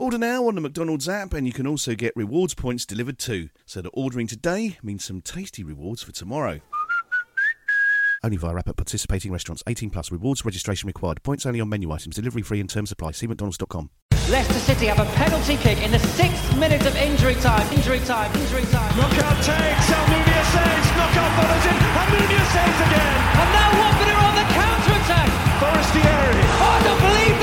Order now on the McDonald's app, and you can also get rewards points delivered too. So that ordering today means some tasty rewards for tomorrow. Only via app at participating restaurants. 18 plus. Rewards registration required. Points only on menu items. Delivery free and terms of apply. See mcdonalds.com. Leicester City have a penalty kick in the sixth minute of injury time. Injury time. Injury time. Knockaert takes. Almunia saves. Knockaert follows in. Almunia saves again. And now Watford are on the counter attack. Forestieri. Oh, I don't believe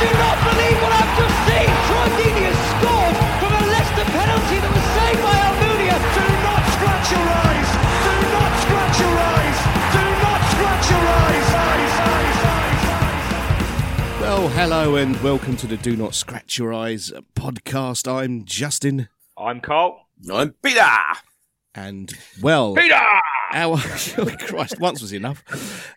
do not believe what I've just seen. Troy Deeney has scored from a Leicester penalty that was saved by Almunia. Do not scratch your eyes. Do not scratch your eyes. Do not scratch your eyes. Eyes, eyes, eyes, eyes. Well, hello and welcome to the Do Not Scratch Your Eyes podcast. I'm Justin, I'm Carl. I'm Peter. And well, Peter! how oh, Christ, once was enough.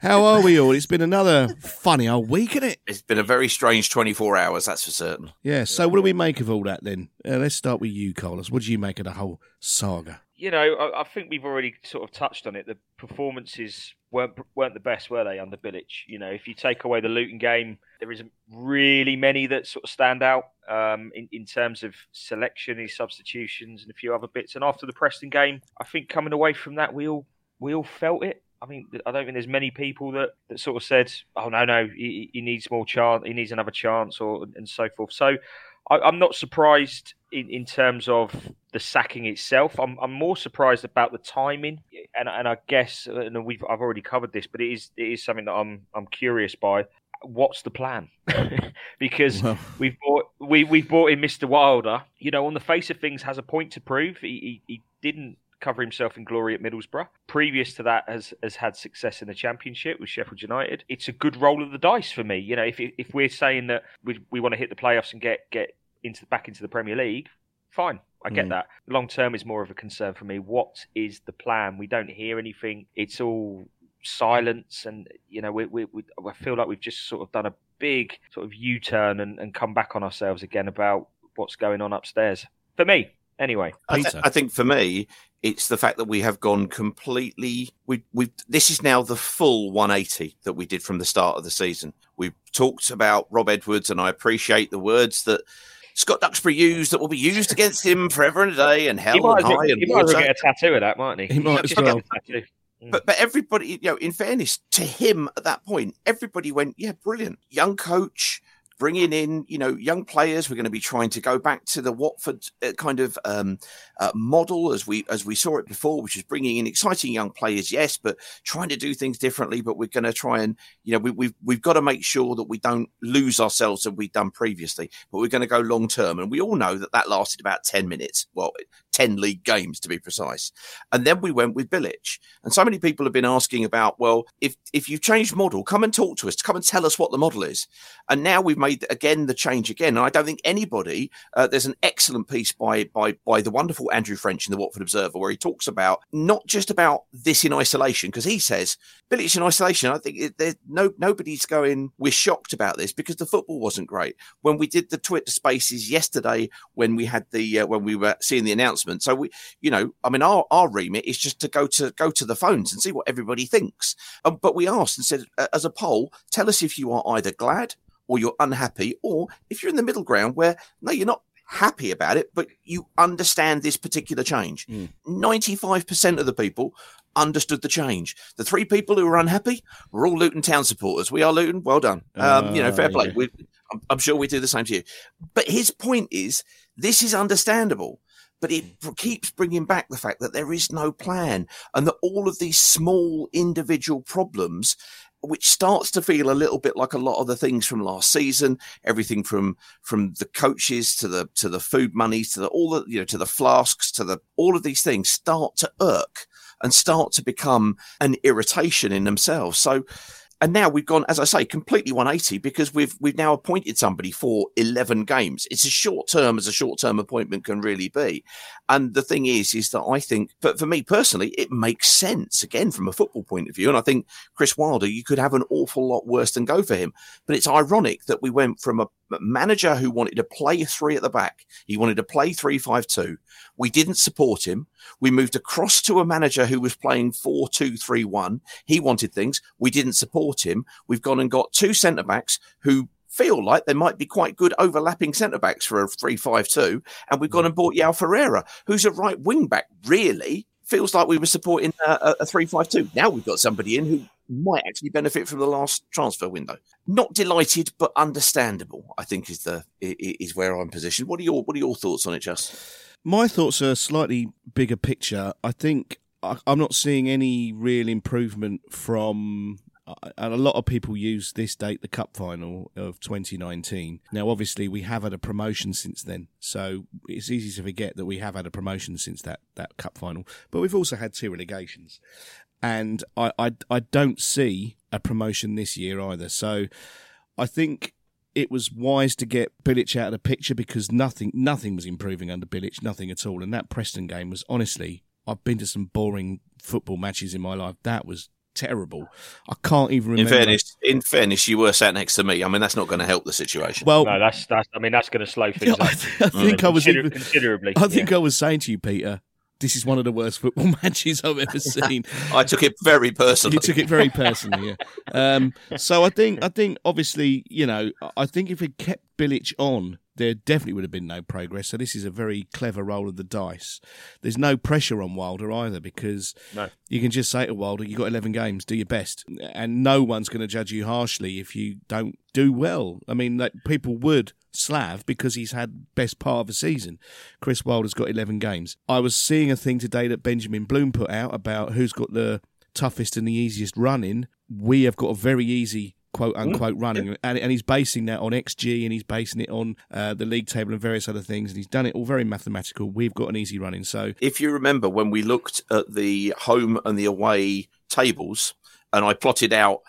How are we all? It's been another funny old week, isn't it? It's been a very strange 24 hours, that's for certain. Yeah. So, what do we make of all that then? Uh, let's start with you, Carlos. What do you make of the whole saga? You know, I, I think we've already sort of touched on it. The performances weren't weren't the best, were they, under Bilic? You know, if you take away the Luton game, there isn't really many that sort of stand out um, in, in terms of selection, his substitutions, and a few other bits. And after the Preston game, I think coming away from that, we all we all felt it. I mean, I don't think there's many people that, that sort of said, "Oh no, no, he, he needs more chance, he needs another chance," or and so forth. So, I, I'm not surprised in, in terms of the sacking itself. I'm, I'm more surprised about the timing, and and I guess and we've I've already covered this, but it is it is something that I'm I'm curious by. What's the plan? because Well- we've bought we we've bought in Mr. Wilder. You know, on the face of things, has a point to prove. He he, he didn't cover himself in glory at Middlesbrough. Previous to that, has has had success in the Championship with Sheffield United. It's a good roll of the dice for me. You know, if if we're saying that we we want to hit the playoffs and get get into back into the Premier League, fine. I get Mm. that. Long term is more of a concern for me. What is the plan? We don't hear anything. It's all silence, and you know, we, we, we I feel like we've just sort of done a big sort of U turn and, and come back on ourselves again about what's going on upstairs. For me, anyway. I, th- I think for me, it's the fact that we have gone completely. We we this is now the full 180 that we did from the start of the season. We've talked about Rob Edwards, and I appreciate the words that Scott Duxbury used that will be used against him forever and a day, and hell He might, and as well, and he might water. get a tattoo of that, mightn't he? He might as well. get a tattoo. Mm. But but everybody, you know, in fairness to him at that point, everybody went, yeah, brilliant, young coach, bringing in, you know, young players. We're going to be trying to go back to the Watford uh, kind of um, uh, model as we as we saw it before, which is bringing in exciting young players, yes, but trying to do things differently. But we're going to try and, you know, we, we've we've got to make sure that we don't lose ourselves as we've done previously. But we're going to go long term, and we all know that that lasted about ten minutes. Well, ten league games to be precise. And then we went with Bilic. And so many people have been asking about, well, if if you've changed model, come and talk to us, come and tell us what the model is. And now we've made again the change again. And I don't think anybody. Uh, there's an excellent piece by by by the wonderful Andrew French in the Watford Observer where he talks about not just about this in isolation because he says Bilic in isolation. I think it, there's no nobody's going. We're shocked about this because the football wasn't great when we did the Twitter Spaces yesterday when we had the uh, when we were seeing the announcement. So we, you know, I mean, our our remit is just to go to go to the phones and see what everybody thinks. Um, but we asked and said uh, as a poll, tell us if you are either glad or you're unhappy, or if you're in the middle ground where no, you're not happy about it, but you understand this particular change. Mm. 95% of the people understood the change. The three people who were unhappy were all Luton Town supporters. We are Luton. Well done. Um, you know, fair Ah, play. yeah. We, I'm, I'm sure we do the same to you. But his point is, this is understandable. But it mm. keeps bringing back the fact that there is no plan and that all of these small individual problems, which starts to feel a little bit like a lot of the things from last season, everything from from the coaches to the to the food money to the all the you know to the flasks to the all of these things start to irk and start to become an irritation in themselves. So and now we've gone, as I say, completely 180 because we've we've now appointed somebody for 11 games. It's as short term as a short term appointment can really be. And the thing is, is that I think, but for me personally, it makes sense again from a football point of view. And I think Chris Wilder, you could have an awful lot worse than go for him. But it's ironic that we went from a manager who wanted to play three at the back. He wanted to play three five two. We didn't support him. We moved across to a manager who was playing four two three one. He wanted things. We didn't support him. We've gone and got two centre backs who feel like they might be quite good overlapping centre backs for a three five two. And we've gone mm. and bought João Ferreira, who's a right wing back. Really feels like we were supporting a, a, a three five two. Now we've got somebody in who might actually benefit from the last transfer window. Not delighted, but understandable. I think is the is where I'm positioned. What are your what are your thoughts on it, Just? My thoughts are slightly bigger picture. I think I'm not seeing any real improvement from. And a lot of people use this date, the cup final of 2019. Now, obviously, we have had a promotion since then, so it's easy to forget that we have had a promotion since that, that cup final. But we've also had two relegations, and I, I I don't see a promotion this year either. So, I think it was wise to get Bilic out of the picture because nothing nothing was improving under Bilic, nothing at all. And that Preston game was honestly, I've been to some boring football matches in my life. That was terrible. I can't even In remember. fairness, in fairness, you were sat next to me. I mean, that's not going to help the situation. well, No, that's that's. I mean, that's going to slow things I, up. I think I was Consider- even, considerably. I think yeah. I was saying to you, Peter, this is one of the worst football matches I've ever seen. I took it very personally. You took it very personally, yeah. Um, so I think, I think, obviously, you know, I think if we kept Bilic on, there definitely would have been no progress. So this is a very clever roll of the dice. There's no pressure on Wilder either because No. you can just say to Wilder, "You've got 11 games, do your best," and no one's going to judge you harshly if you don't do well. I mean, like people would. Slav because he's had best part of the season. Chris Wilder's got 11 games. I was seeing a thing today that Benjamin Bloom put out about who's got the toughest and the easiest running. We have got a very easy quote unquote running, and, and he's basing that on XG and he's basing it on uh, the league table and various other things, and he's done it all very mathematical. We've got an easy running, so if you remember when we looked at the home and the away tables, and I plotted out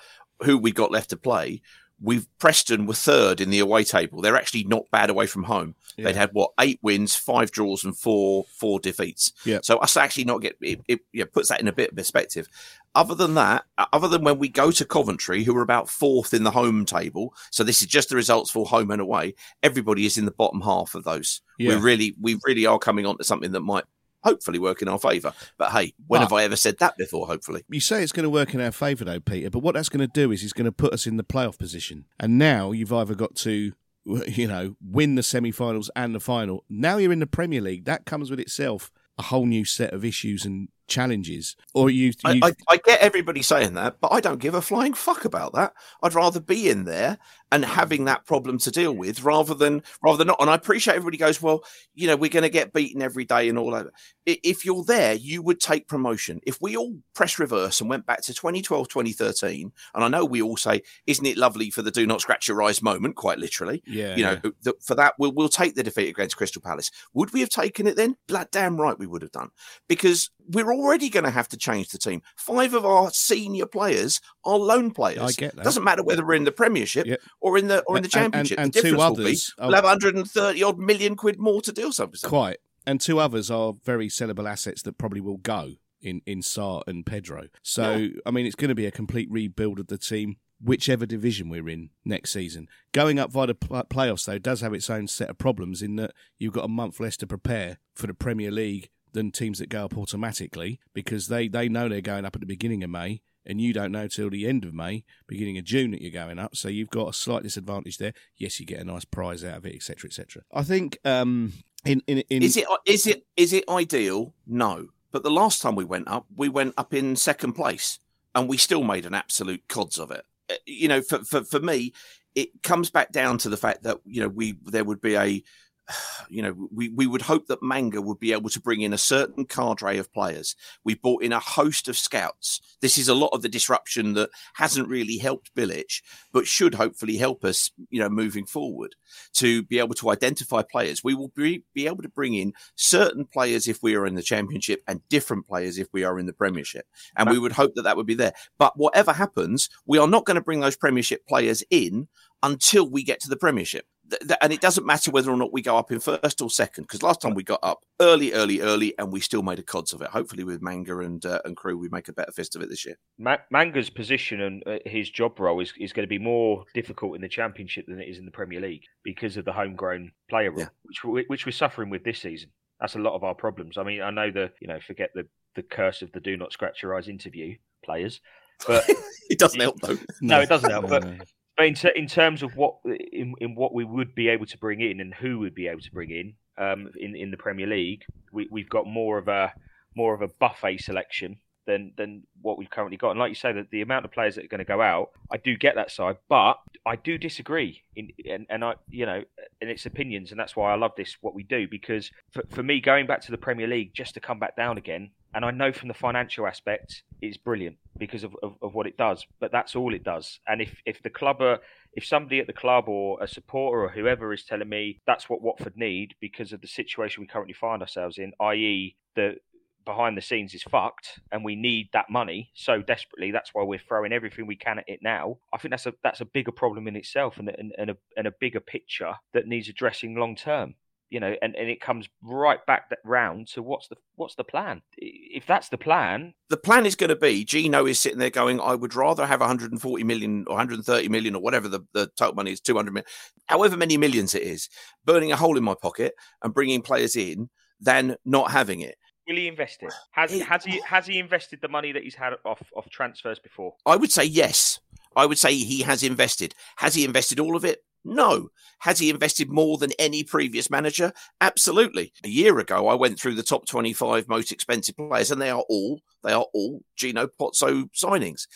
who we got left to play, we've Preston were third in the away table. They're actually not bad away from home. Yeah. They'd had what eight wins, five draws, and four four defeats. Yeah. So us actually not get it, it yeah, puts that in a bit of perspective. Other than that, other than when we go to Coventry, who are about fourth in the home table, so this is just the results for home and away. Everybody is in the bottom half of those. We really, we really are coming on to something that might hopefully work in our favour. But hey, when But- have I ever said that before? Hopefully, you say it's going to work in our favour, though, Peter. But what that's going to do is it's going to put us in the playoff position. And now you've either got to, you know, win the semi-finals and the final. Now you're in the Premier League. That comes with itself a whole new set of issues and challenges. Or you, I, you I, I get everybody saying that, but I don't give a flying fuck about that. I'd rather be in there and having that problem to deal with rather than rather than not. And I appreciate everybody goes, well, you know, we're going to get beaten every day and all that. If you're there, you would take promotion. If we all press reverse and went back to 2012, 2013, and I know we all say, isn't it lovely for the do not scratch your eyes moment, quite literally. yeah, you know, yeah. th- for that, we'll, we'll take the defeat against Crystal Palace. Would we have taken it then? Blood damn right we would have done. Because we're already going to have to change the team. Five of our senior players are loan players. I get that. Doesn't matter whether we're in the Premiership Yep. or in the or in the And- and- Championship. and the two difference will be others we'll have 130 odd million quid more to deal something. Quite. And two others are very sellable assets that probably will go in, in Sarr and Pedro. So, I mean, it's going to be a complete rebuild of the team, whichever division we're in next season. Going up via the playoffs, though, does have its own set of problems in that you've got a month less to prepare for the Premier League than teams that go up automatically because they, they know they're going up at the beginning of May. and you don't know till the end of May, beginning of June that you're going up. So you've got a slight disadvantage there. Yes, you get a nice prize out of it, etc., etc. I think um, in, in in Is it is it is it ideal? No. But the last time we went up, we went up in second place, and we still made an absolute cods of it. Uh, You know, for for, for me, it comes back down to the fact that you know we there would be a you know, we, we would hope that Manga would be able to bring in a certain cadre of players. We brought in a host of scouts. This is a lot of the disruption that hasn't really helped Bilic, but should hopefully help us, you know, moving forward to be able to identify players. We will be, be able to bring in certain players if we are in the championship and different players if we are in the premiership. And we would hope that that would be there. But whatever happens, we are not going to bring those premiership players in until we get to the premiership th- th- and it doesn't matter whether or not we go up in first or second because last time we got up early, early, early, and we still made a cods of it. Hopefully, with Manga and uh, and crew, we make a better fist of it this year. Ma- Manga's position and uh, his job role is, is going to be more difficult in the Championship than it is in the Premier League because of the homegrown player rule, Yeah. which we- which we're suffering with this season. That's a lot of our problems. I mean, I know the you know forget the the curse of the do not scratch your eyes interview players, but it doesn't help though. no, it doesn't help. No, But no. But in, in terms of what in, in what we would be able to bring in and who would be able to bring in um, in in the Premier League, we, we've got more of a more of a buffet selection than than what we've currently got. And like you say, that the amount of players that are going to go out, I do get that side, but I do disagree. In and, and I you know in its opinions, and that's why I love this what we do because for, for me going back to the Premier League just to come back down again. And I know from the financial aspect, it's brilliant because of, of, of what it does. But that's all it does. And if, if the club are if somebody at the club or a supporter or whoever is telling me that's what Watford need because of the situation we currently find ourselves in, i.e., the behind the scenes is fucked and we need that money so desperately that's why we're throwing everything we can at it now i think that's a that's a bigger problem in itself and, and, and, a, and a bigger picture that needs addressing long term you know and, and it comes right back that round to what's the what's the plan if that's the plan The plan is going to be Gino is sitting there going, I would rather have 140 million or 130 million or whatever the, the total money is, 200 million, however many millions it is, burning a hole in my pocket and bringing players in than not having it. will he invest it has, He- has he has he invested the money that he's had off off transfers before I would say yes. I would say he has invested. Has he invested all of it? No. Has he invested more than any previous manager? Absolutely. A year ago, I went through the top 25 most expensive players, and they are all they are all Gino Pozzo signings.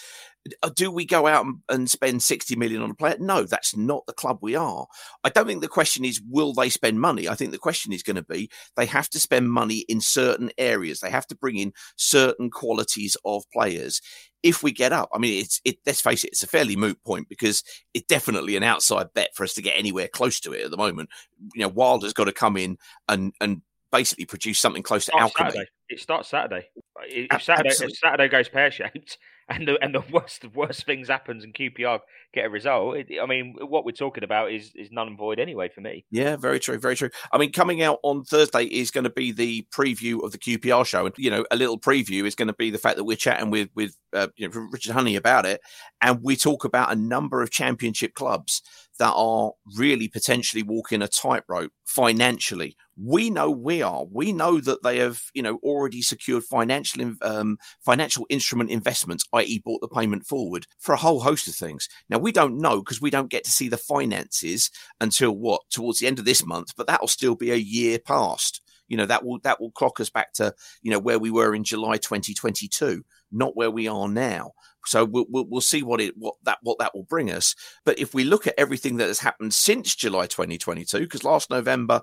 Uh, Do we go out and- and spend 60 million on a player? No, that's not the club we are. I don't think the question is will they spend money? I think the question is going to be they have to spend money in certain areas. They have to bring in certain qualities of players if we get up. I mean, it's it. Let's face it, it's a fairly moot point because it's definitely an outside bet for us to get anywhere close to it at the moment. You know, Wilder's got to come in and and basically produce something close to alchemy. Saturday. It starts Saturday. If Saturday, if Saturday goes pear shaped, and the and the worst worst things happens, and QPR get a result. It, I mean, what we're talking about is is none and void anyway for me. Yeah, very true, very true. I mean, coming out on Thursday is going to be the preview of the QPR show, and you know, a little preview is going to be the fact that we're chatting with with uh, you know, Richard Honey about it, and we talk about a number of championship clubs that are really potentially walking a tightrope financially. We know we are. We know that they have, you know, already secured financial um, financial instrument investments, i.e., bought the payment forward for a whole host of things. Now we don't know because we don't get to see the finances until what towards the end of this month, but that'll still be a year past. You know that will that will clock us back to you know where we were in July 2022, not where we are now. So we'll, we'll, we'll see what it what that what that will bring us. But if we look at everything that has happened since July 2022, because last November,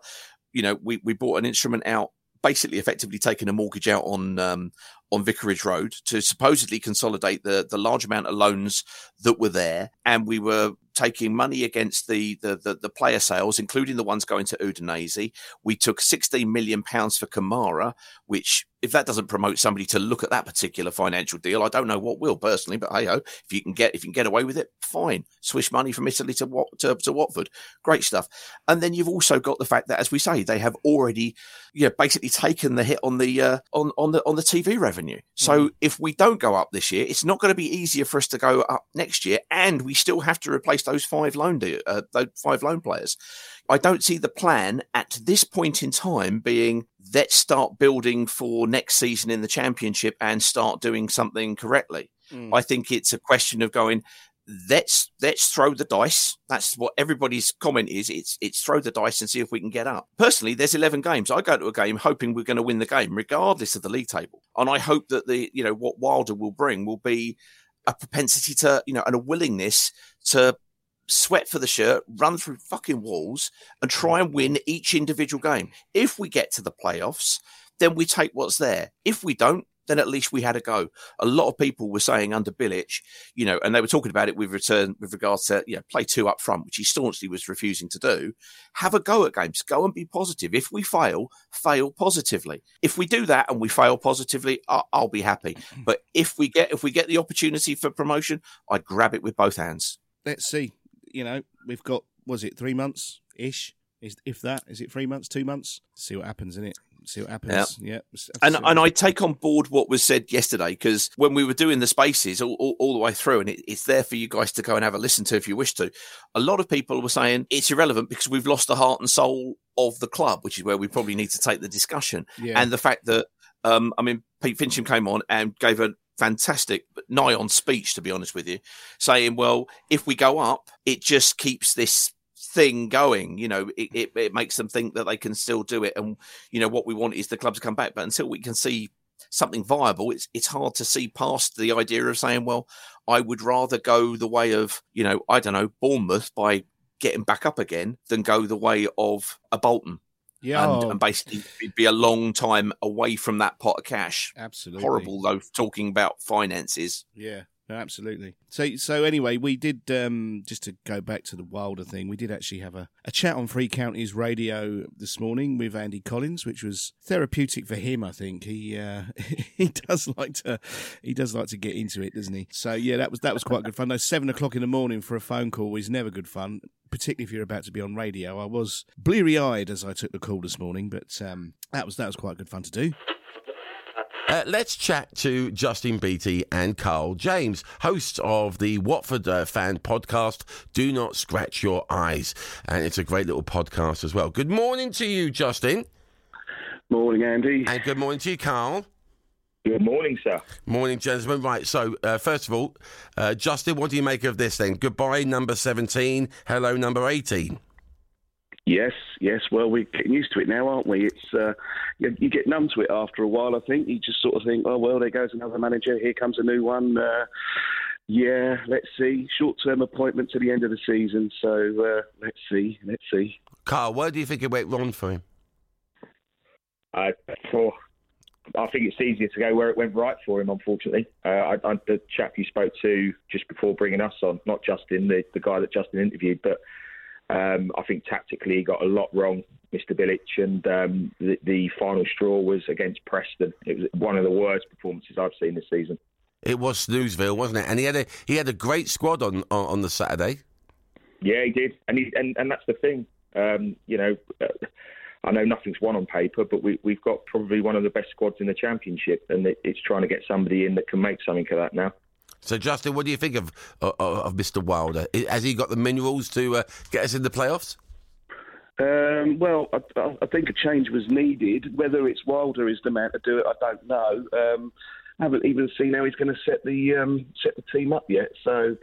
you know, we we bought an instrument out, basically effectively taking a mortgage out on um, on Vicarage Road to supposedly consolidate the the large amount of loans that were there, and we were taking money against the the the, the player sales, including the ones going to Udinese. We took 16 million pounds for Kamara, which if that doesn't promote somebody to look at that particular financial deal, I don't know what will personally. But hey ho, if you can get if you can get away with it, fine. Swish money from Italy to Wat to, to Watford, great stuff. And then you've also got the fact that, as we say, they have already, you know, basically taken the hit on the uh, on on the on the TV revenue. So if we don't go up this year, it's not going to be easier for us to go up next year, and we still have to replace those five loan de- uh, those five loan players. I don't see the plan at this point in time being let's start building for next season in the championship and start doing something correctly. Mm. I think it's a question of going, let's let's throw the dice. That's what everybody's comment is. It's it's throw the dice and see if we can get up. Personally, there's eleven games. I go to a game hoping we're going to win the game, regardless of the league table. And I hope that the you know what Wilder will bring will be a propensity to you know and a willingness to sweat for the shirt, run through fucking walls, and try and win each individual game. If we get to the playoffs, then we take what's there. If we don't, then at least we had a go. A lot of people were saying under Bilic, you know, and they were talking about it with return with regards to you know play two up front, which he staunchly was refusing to do. Have a go at games. Go and be positive. If we fail, fail positively. If we do that and we fail positively, I'll, I'll be happy. Mm-hmm. But if we get if we get the opportunity for promotion, I'd grab it with both hands. Let's see. You know, we've got was it three months ish? Is if that is it three months, two months? See what happens in it see what happens. Yeah, and and I take on board what was said yesterday because when we were doing the spaces all, all, all the way through, and it, it's there for you guys to go and have a listen to if you wish to. A lot of people were saying it's irrelevant because we've lost the heart and soul of the club, which is where we probably need to take the discussion. Yeah. And the fact that um, I mean, Pete Fincham came on and gave a fantastic, nigh on speech, to be honest with you, saying, well, if we go up, it just keeps this thing going. You know, it, it, it, makes them think that they can still do it. And, you know, what we want is the club to come back. But until we can see something viable, it's it's hard to see past the idea of saying, well, I would rather go the way of, you know, I don't know, Bournemouth by getting back up again than go the way of a Bolton. Yeah, and, and, basically it'd be a long time away from that pot of cash. Absolutely horrible though. Talking about finances. Yeah, absolutely. So, so anyway, we did um, just to go back to the Wilder thing. We did actually have a, a chat on Three Counties Radio this morning with Andy Collins, which was therapeutic for him. I think he uh, he does like to he does like to get into it, doesn't he? So yeah, that was that was quite good fun. Though seven o'clock in the morning for a phone call is never good fun, particularly if you're about to be on radio. I was bleary eyed as I took the call this morning, but um, that was that was quite good fun to do. Uh, let's chat to Justin Beattie and Carl James, hosts of the Watford uh, fan podcast, Do Not Scratch Your Eyes. And it's a great little podcast as well. Good morning to you, Justin. Morning, Andy. And good morning to you, Carl. Good morning, sir. Morning, gentlemen. Right, so uh, first of all, uh, Justin, what do you make of this then? Goodbye, number 17. Hello, number 18. Yes, yes. Well, we're getting used to it now, aren't we? It's uh, you, you, get numb to it after a while. I think you just sort of think, oh well, there goes another manager. Here comes a new one. Uh, yeah, let's see. Short-term appointment to the end of the season. So uh, let's see, let's see. Carl, where do you think it went wrong for him? I, for, I think it's easier to go where it went right for him. Unfortunately, uh, I, I, the chap you spoke to just before bringing us on, not Justin, the, the guy that Justin interviewed, but um, I think tactically he got a lot wrong, Mr. Bilic, and um, the, the, final straw was against Preston. It was one of the worst performances I've seen this season. It was Snoozeville, wasn't it? And he had a he had a great squad on on, on the Saturday. Yeah, he did, and he, and and that's the thing. Um, you know, uh, I know nothing's won on paper, but we we've got probably one of the best squads in the championship, and it, it's trying to get somebody in that can make something of that now. So, Justin, what do you think of of, of Mr. Wilder? Has he got the minerals to uh, get us in the playoffs? Um, well, I, I, think a change was needed. Whether it's Wilder is the man to do it, I don't know. Um, I haven't even seen how he's going to set the um, set the team up yet. So.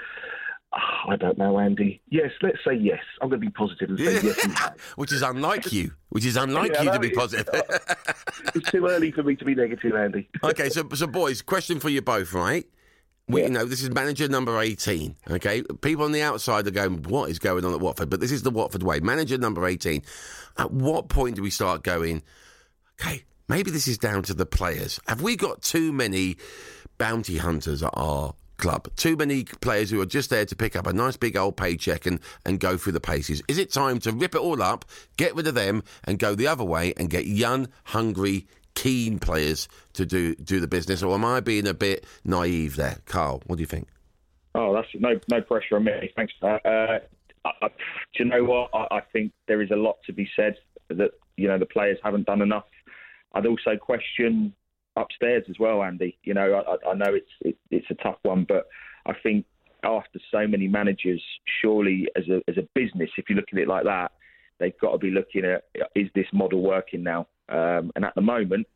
Oh, I don't know, Andy. Yes, let's say yes. I'm going to be positive and say yes. which is unlike you. Which is unlike yeah, you to be positive. it's too early for me to be negative, Andy. okay, so so boys, question for you both, right? We, yeah. you know, this is manager number 18, okay? People on the outside are going, what is going on at Watford? But this is the Watford way. Manager number 18. At what point do we start going, okay, maybe this is down to the players? Have we got too many bounty hunters at our club? Too many players who are just there to pick up a nice big old paycheck and, and go through the paces? Is it time to rip it all up, get rid of them, and go the other way and get young, hungry, keen players to do do the business, or am I being a bit naive there, Carl? What do you think? Oh, that's no no pressure on me. Thanks for that. Uh, I, I, do you know what? I, I, think there is a lot to be said that you know the players haven't done enough. I'd also question upstairs as well, Andy. You know, I, I know it's it, it's a tough one, but I think after so many managers, surely as a as a business, if you look at it like that, they've got to be looking at is this model working now? Um, and at the moment,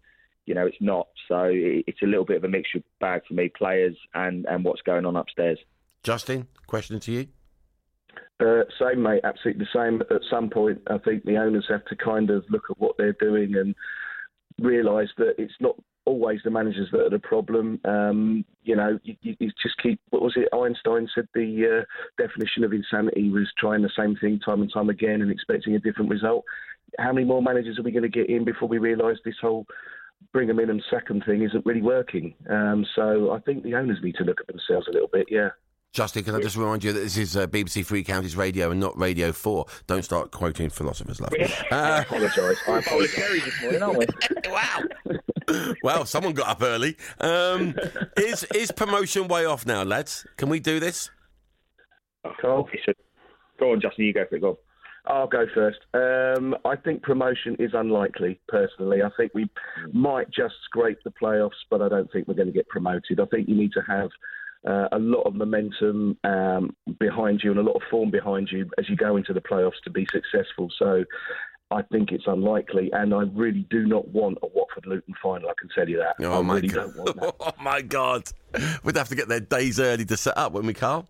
you know, it's not. So it, it's a little bit of a mixture bag for me, players and and what's going on upstairs. Justin, question to you. Uh, same, mate. Absolutely the same. At some point, I think the owners have to kind of look at what they're doing and realise that it's not always the managers that are the problem. Um, you know, you, you, just keep. What was it? Einstein said the uh, definition of insanity was trying the same thing time and time again and expecting a different result. How many more managers are we going to get in before we realise this whole bring them in and sack them thing isn't really working? Um, so I think the owners need to look at themselves a little bit. Yeah. Justin, can I just remind you that this is uh, BBC Three Counties Radio and not Radio 4? Don't start quoting philosophers, love. Uh, I apologise. I apologise this morning, aren't we? wow. Well, someone got up early. Um, is, is promotion way off now, lads? Can we do this? Oh, go on, Justin, you go for it. Go on. I'll go first. Um, I think promotion is unlikely, personally. I think we might just scrape the playoffs, but I don't think we're going to get promoted. I think you need to have uh, a lot of momentum um, behind you and a lot of form behind you as you go into the playoffs to be successful. So I think it's unlikely, and I really do not want a Watford Luton final. I can tell you that. Oh I my really god! don't want that. Oh my god! We'd have to get there days early to set up, wouldn't we, Carl?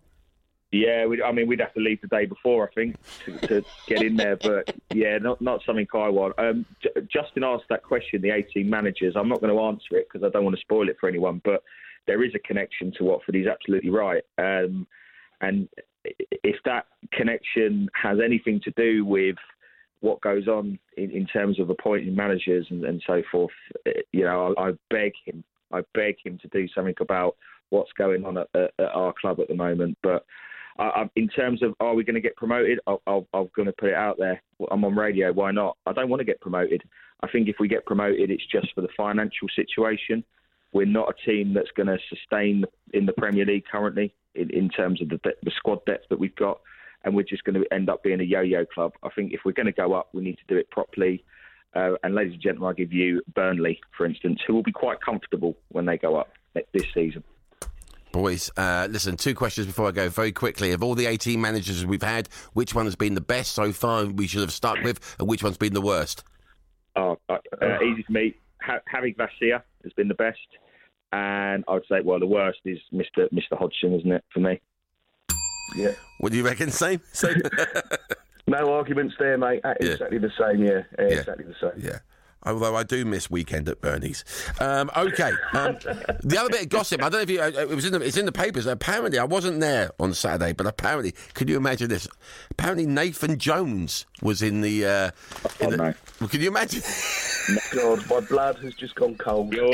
Yeah, we, I mean, we'd have to leave the day before, I think, to, to get in there. But yeah, not not something I want. Um, J- Justin asked that question, the 18 managers. I'm not going to answer it because I don't want to spoil it for anyone. But there is a connection to Watford. He's absolutely right. Um, and if that connection has anything to do with what goes on in, in terms of appointing managers and, and so forth, you know, I, I beg him, I beg him to do something about what's going on at, at, at our club at the moment. But I, in terms of are we going to get promoted, I, I'm going to put it out there. I'm on radio. Why not? I don't want to get promoted. I think if we get promoted, it's just for the financial situation. We're not a team that's going to sustain in the Premier League currently in, in terms of the, the squad depth that we've got, and we're just going to end up being a yo-yo club. I think if we're going to go up, we need to do it properly. Uh, and ladies and gentlemen, I'll give you Burnley, for instance, who will be quite comfortable when they go up this season. Boys, uh, listen, two questions before I go very quickly. Of all the 18 managers we've had, which one has been the best so far we should have stuck with, and which one's been the worst? Oh, uh, uh, easy for me. Ha- Javi Gracia has been the best, and I'd say, well, the worst is Mr. Mr. Hodgson, isn't it, for me? Yeah. What do you reckon? Same? Same? No arguments there, mate. Yeah. Exactly the same. Yeah, Yeah. exactly the same. Yeah. Although I do miss weekend at Bernie's. Um, okay. Um, the other bit of gossip, I don't know if you, uh, it was in the, it's in the papers. Apparently, I wasn't there on Saturday, but apparently, could you imagine this? Apparently, Nathan Jones was in the. Uh, in the well, can you imagine? God, my blood has just gone cold. You're,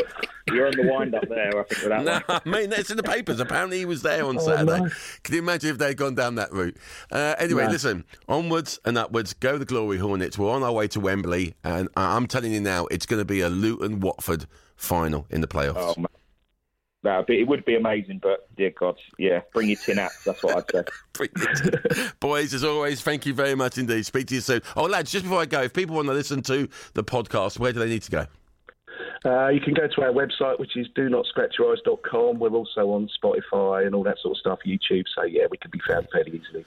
you're on the wind up there, I think, no, one. I mean, it's in the papers. Apparently, he was there on Oh, Saturday. no. Can you imagine if they'd gone down that route? Uh, anyway, No. listen, onwards and upwards, go the Glory Hornets. We're on our way to Wembley, and I'm telling you now, it's going to be a Luton Watford final in the playoffs. Oh. No, but it would be amazing, but dear God, yeah, bring your tin hats. That's what I'd say. Brilliant. Boys, as always, thank you very much indeed. Speak to you soon. Oh, lads, just before I go, if people want to listen to the podcast, where do they need to go? Uh, you can go to our website, which is do not scratch your eyes.com. We're also on Spotify and all that sort of stuff, YouTube. So, yeah, we can be found fairly easily.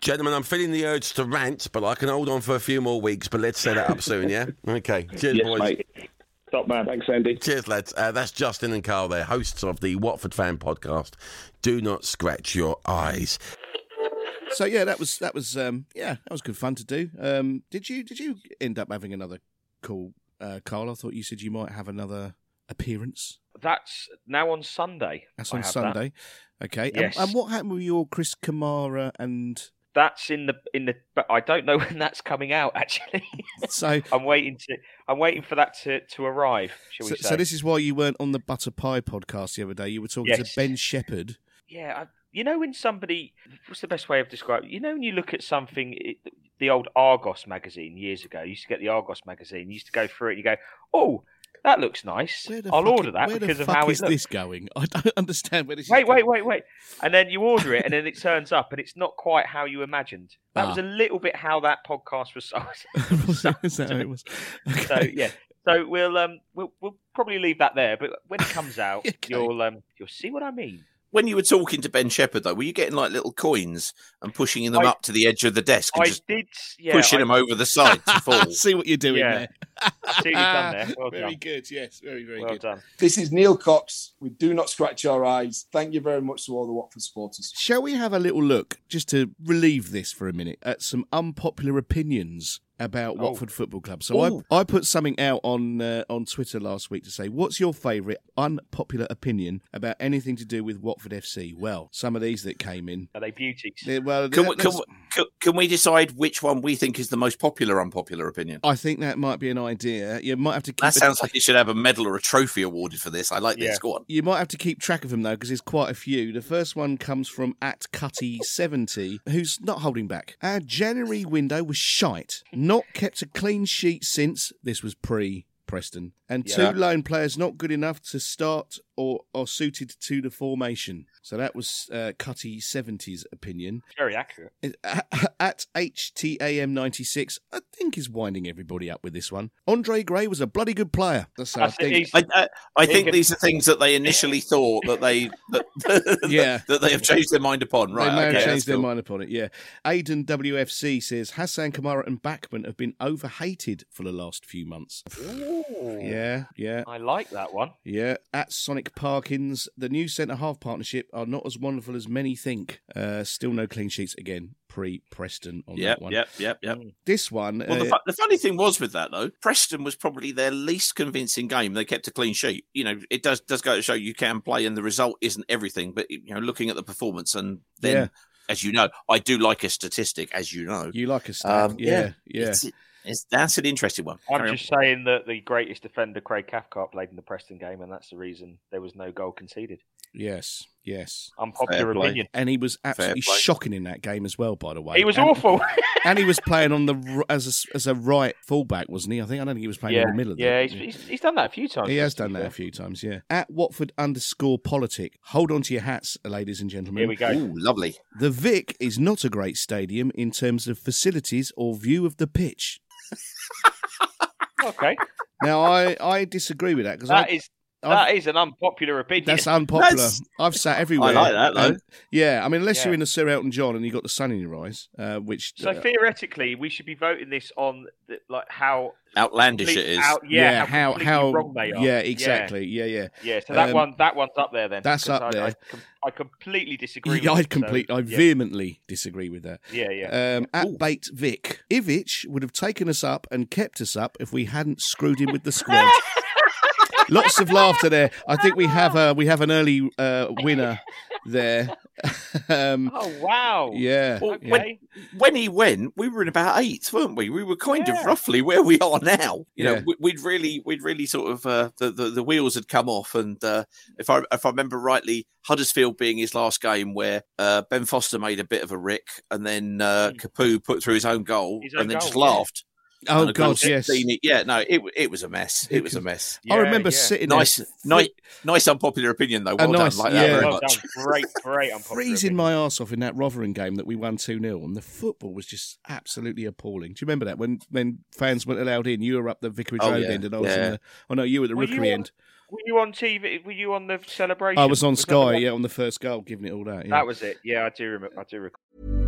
Gentlemen, I'm feeling the urge to rant, but I can hold on for a few more weeks. But let's set that up soon, yeah? Okay. Cheers, Yes, boys. mate. Top man. Thanks, Andy. Cheers, lads. Uh, that's Justin and Carl there, hosts of the Watford Fan Podcast. Do not scratch your eyes. So yeah, that was that was um, yeah, that was good fun to do. Um, did you did you end up having another call, uh, Carl? I thought you said you might have another appearance. That's now on Sunday. That's I on have Sunday. Okay. Yes. And, and what happened with your Chris Kamara and That's in the in the. But I don't know when that's coming out. Actually, so I'm waiting to. I'm waiting for that to, to arrive. Shall so, we say? so this is why you weren't on the Butter Pie podcast the other day. You were talking Yes. to Ben Shephard. Yeah, I, you know when somebody. What's the best way of describing? You know when you look at something, it, the old Argos magazine years ago. You used to get the Argos magazine. You used to go through it. and You go, oh, that looks nice. I'll fuck- order that where because the of fuck how is it looks. this going? I don't understand where this Wait, is wait, going. wait, wait. And then you order it, and then it turns up, and it's not quite how you imagined. That was Ah. a little bit how that podcast was sold. Was that how it was? so yeah, so we'll um we'll we'll probably leave that there. But when it comes out, Okay. you'll um you'll see what I mean. When you were talking to Ben Shephard, though, were you getting like little coins and pushing them I- up to the edge of the desk and I just did, yeah, pushing I- them over the side to fall? See what you're doing Yeah. there. I see what you've done there. Well very done. good. Yes, very very Well good. done. This is Neil Cox. We do not scratch our eyes. Thank you very much to all the Watford supporters. Shall we have a little look, just to relieve this for a minute, at some unpopular opinions about Oh. Watford Football Club? So I, Ooh. I put something out on uh, on Twitter last week to say, what's your favourite unpopular opinion about anything to do with Watford FC? Well, some of these that came in. Are they beauties? they- well, Can we, can, we, can, can we decide which one we think is the most popular unpopular opinion? I think that might be an idea. You might have to keep That a- sounds like you should have a medal or a trophy awarded for this. I like Yeah. this. Go on. You might have to keep track of them though, because there's quite a few. The first one comes from at Cutty70, who's not holding back. Our January window was shite. Not kept a clean sheet since this was pre Preston, and Yeah. two loan players not good enough to start or are suited to the formation. So that was uh, Cutty70's opinion. Very accurate. At HTAM96, I think is winding everybody up with this one. Andre Gray was a bloody good player. That's how I I think think. I, I, I think could- these are things that they initially thought that they that, Yeah. that they have changed their mind upon. Right, they may okay, have changed their cool. mind upon it, yeah. Aiden WFC says Hassan Kamara and Bachmann have been overhated for the last few months. Yeah, yeah, I like that one. yeah. At Sonic Parkins, the new centre half partnership are not as wonderful as many think. Uh, still no clean sheets again, pre Preston on Yep, that one. yep, yep, yep. This one, Well, the, uh, fu- the funny thing was with that though, Preston was probably their least convincing game. They kept a clean sheet. You know, it does does go to show you can play, and the result isn't everything. But you know, looking at the performance, and then Yeah. as you know, I do like a statistic, as you know. you like a stat, Um, yeah, yeah. It's, it's that's an interesting one. I'm Carry on. just saying that the greatest defender, Craig Cathcart, played in the Preston game, and that's the reason there was no goal conceded. Yes, yes. Unpopular opinion. And he was absolutely shocking in that game as well. By the way, He was And- awful. and he was playing on the as a, as a right fullback, wasn't he? I think I don't think he was playing yeah, in the middle. Of yeah, the, he's, he's, he's done that a few times. He has done that fair. a few times, yeah. At Watford underscore politic. Hold on to your hats, ladies and gentlemen. Here we go. Ooh, lovely. The Vic is not a great stadium in terms of facilities or view of the pitch. Okay, Now, I, I disagree with that because that is I've- that is an unpopular opinion. that's unpopular. That's- I've sat everywhere. I like that, though. and- yeah, I mean, unless you're in the Sir Elton John and you've got the sun in your eyes, uh, which so uh, theoretically, we should be voting this on the, like how Outlandish it is. Out, yeah, how completely how wrong they are. yeah, exactly, yeah, yeah. Yeah, so that Um, one that one's up there then. That's up I, there. I, I completely disagree. with Yeah, I it, so, I yeah. vehemently disagree with that. Yeah, yeah. Um, at Bait Vic, Ivic would have taken us up and kept us up if we hadn't screwed him with the squad. Lots of laughter there. I think we have a we have an early uh, winner there. um, Oh wow! yeah, Well, yeah. when, when he went, we were in about eighth, weren't we? We were kind Yeah. of roughly where we are now. You Yeah. know, we, we'd really, we'd really sort of uh, the, the the wheels had come off, and uh, if I if I remember rightly, Huddersfield being his last game, where uh, Ben Foster made a bit of a rick, and then uh, Capu put through his own goal, Hmm. His own and then just goal, yeah. laughed. Oh And god, course, yes. Deeney- yeah, no, it it was a mess. It was a mess. I remember yeah. sitting Nice, there, nice, nice, unpopular opinion though. Well nice- done, like yeah. that very Well much. done. Great, great. Unpopular freezing opinion. my arse off in that Rotherham game that we won 2 0, and the football was just absolutely appalling. Do you remember that when when fans weren't allowed in? You were up the Vicarage Oh, Road yeah, end, and I was yeah. in the. Oh no, you were at the Were Rookery on- end. Were you on TV? Were you on the celebration? I was on that the Sky, yeah, on the first goal, giving it all that. Yeah. That was it. Yeah, I do remember. I do recall.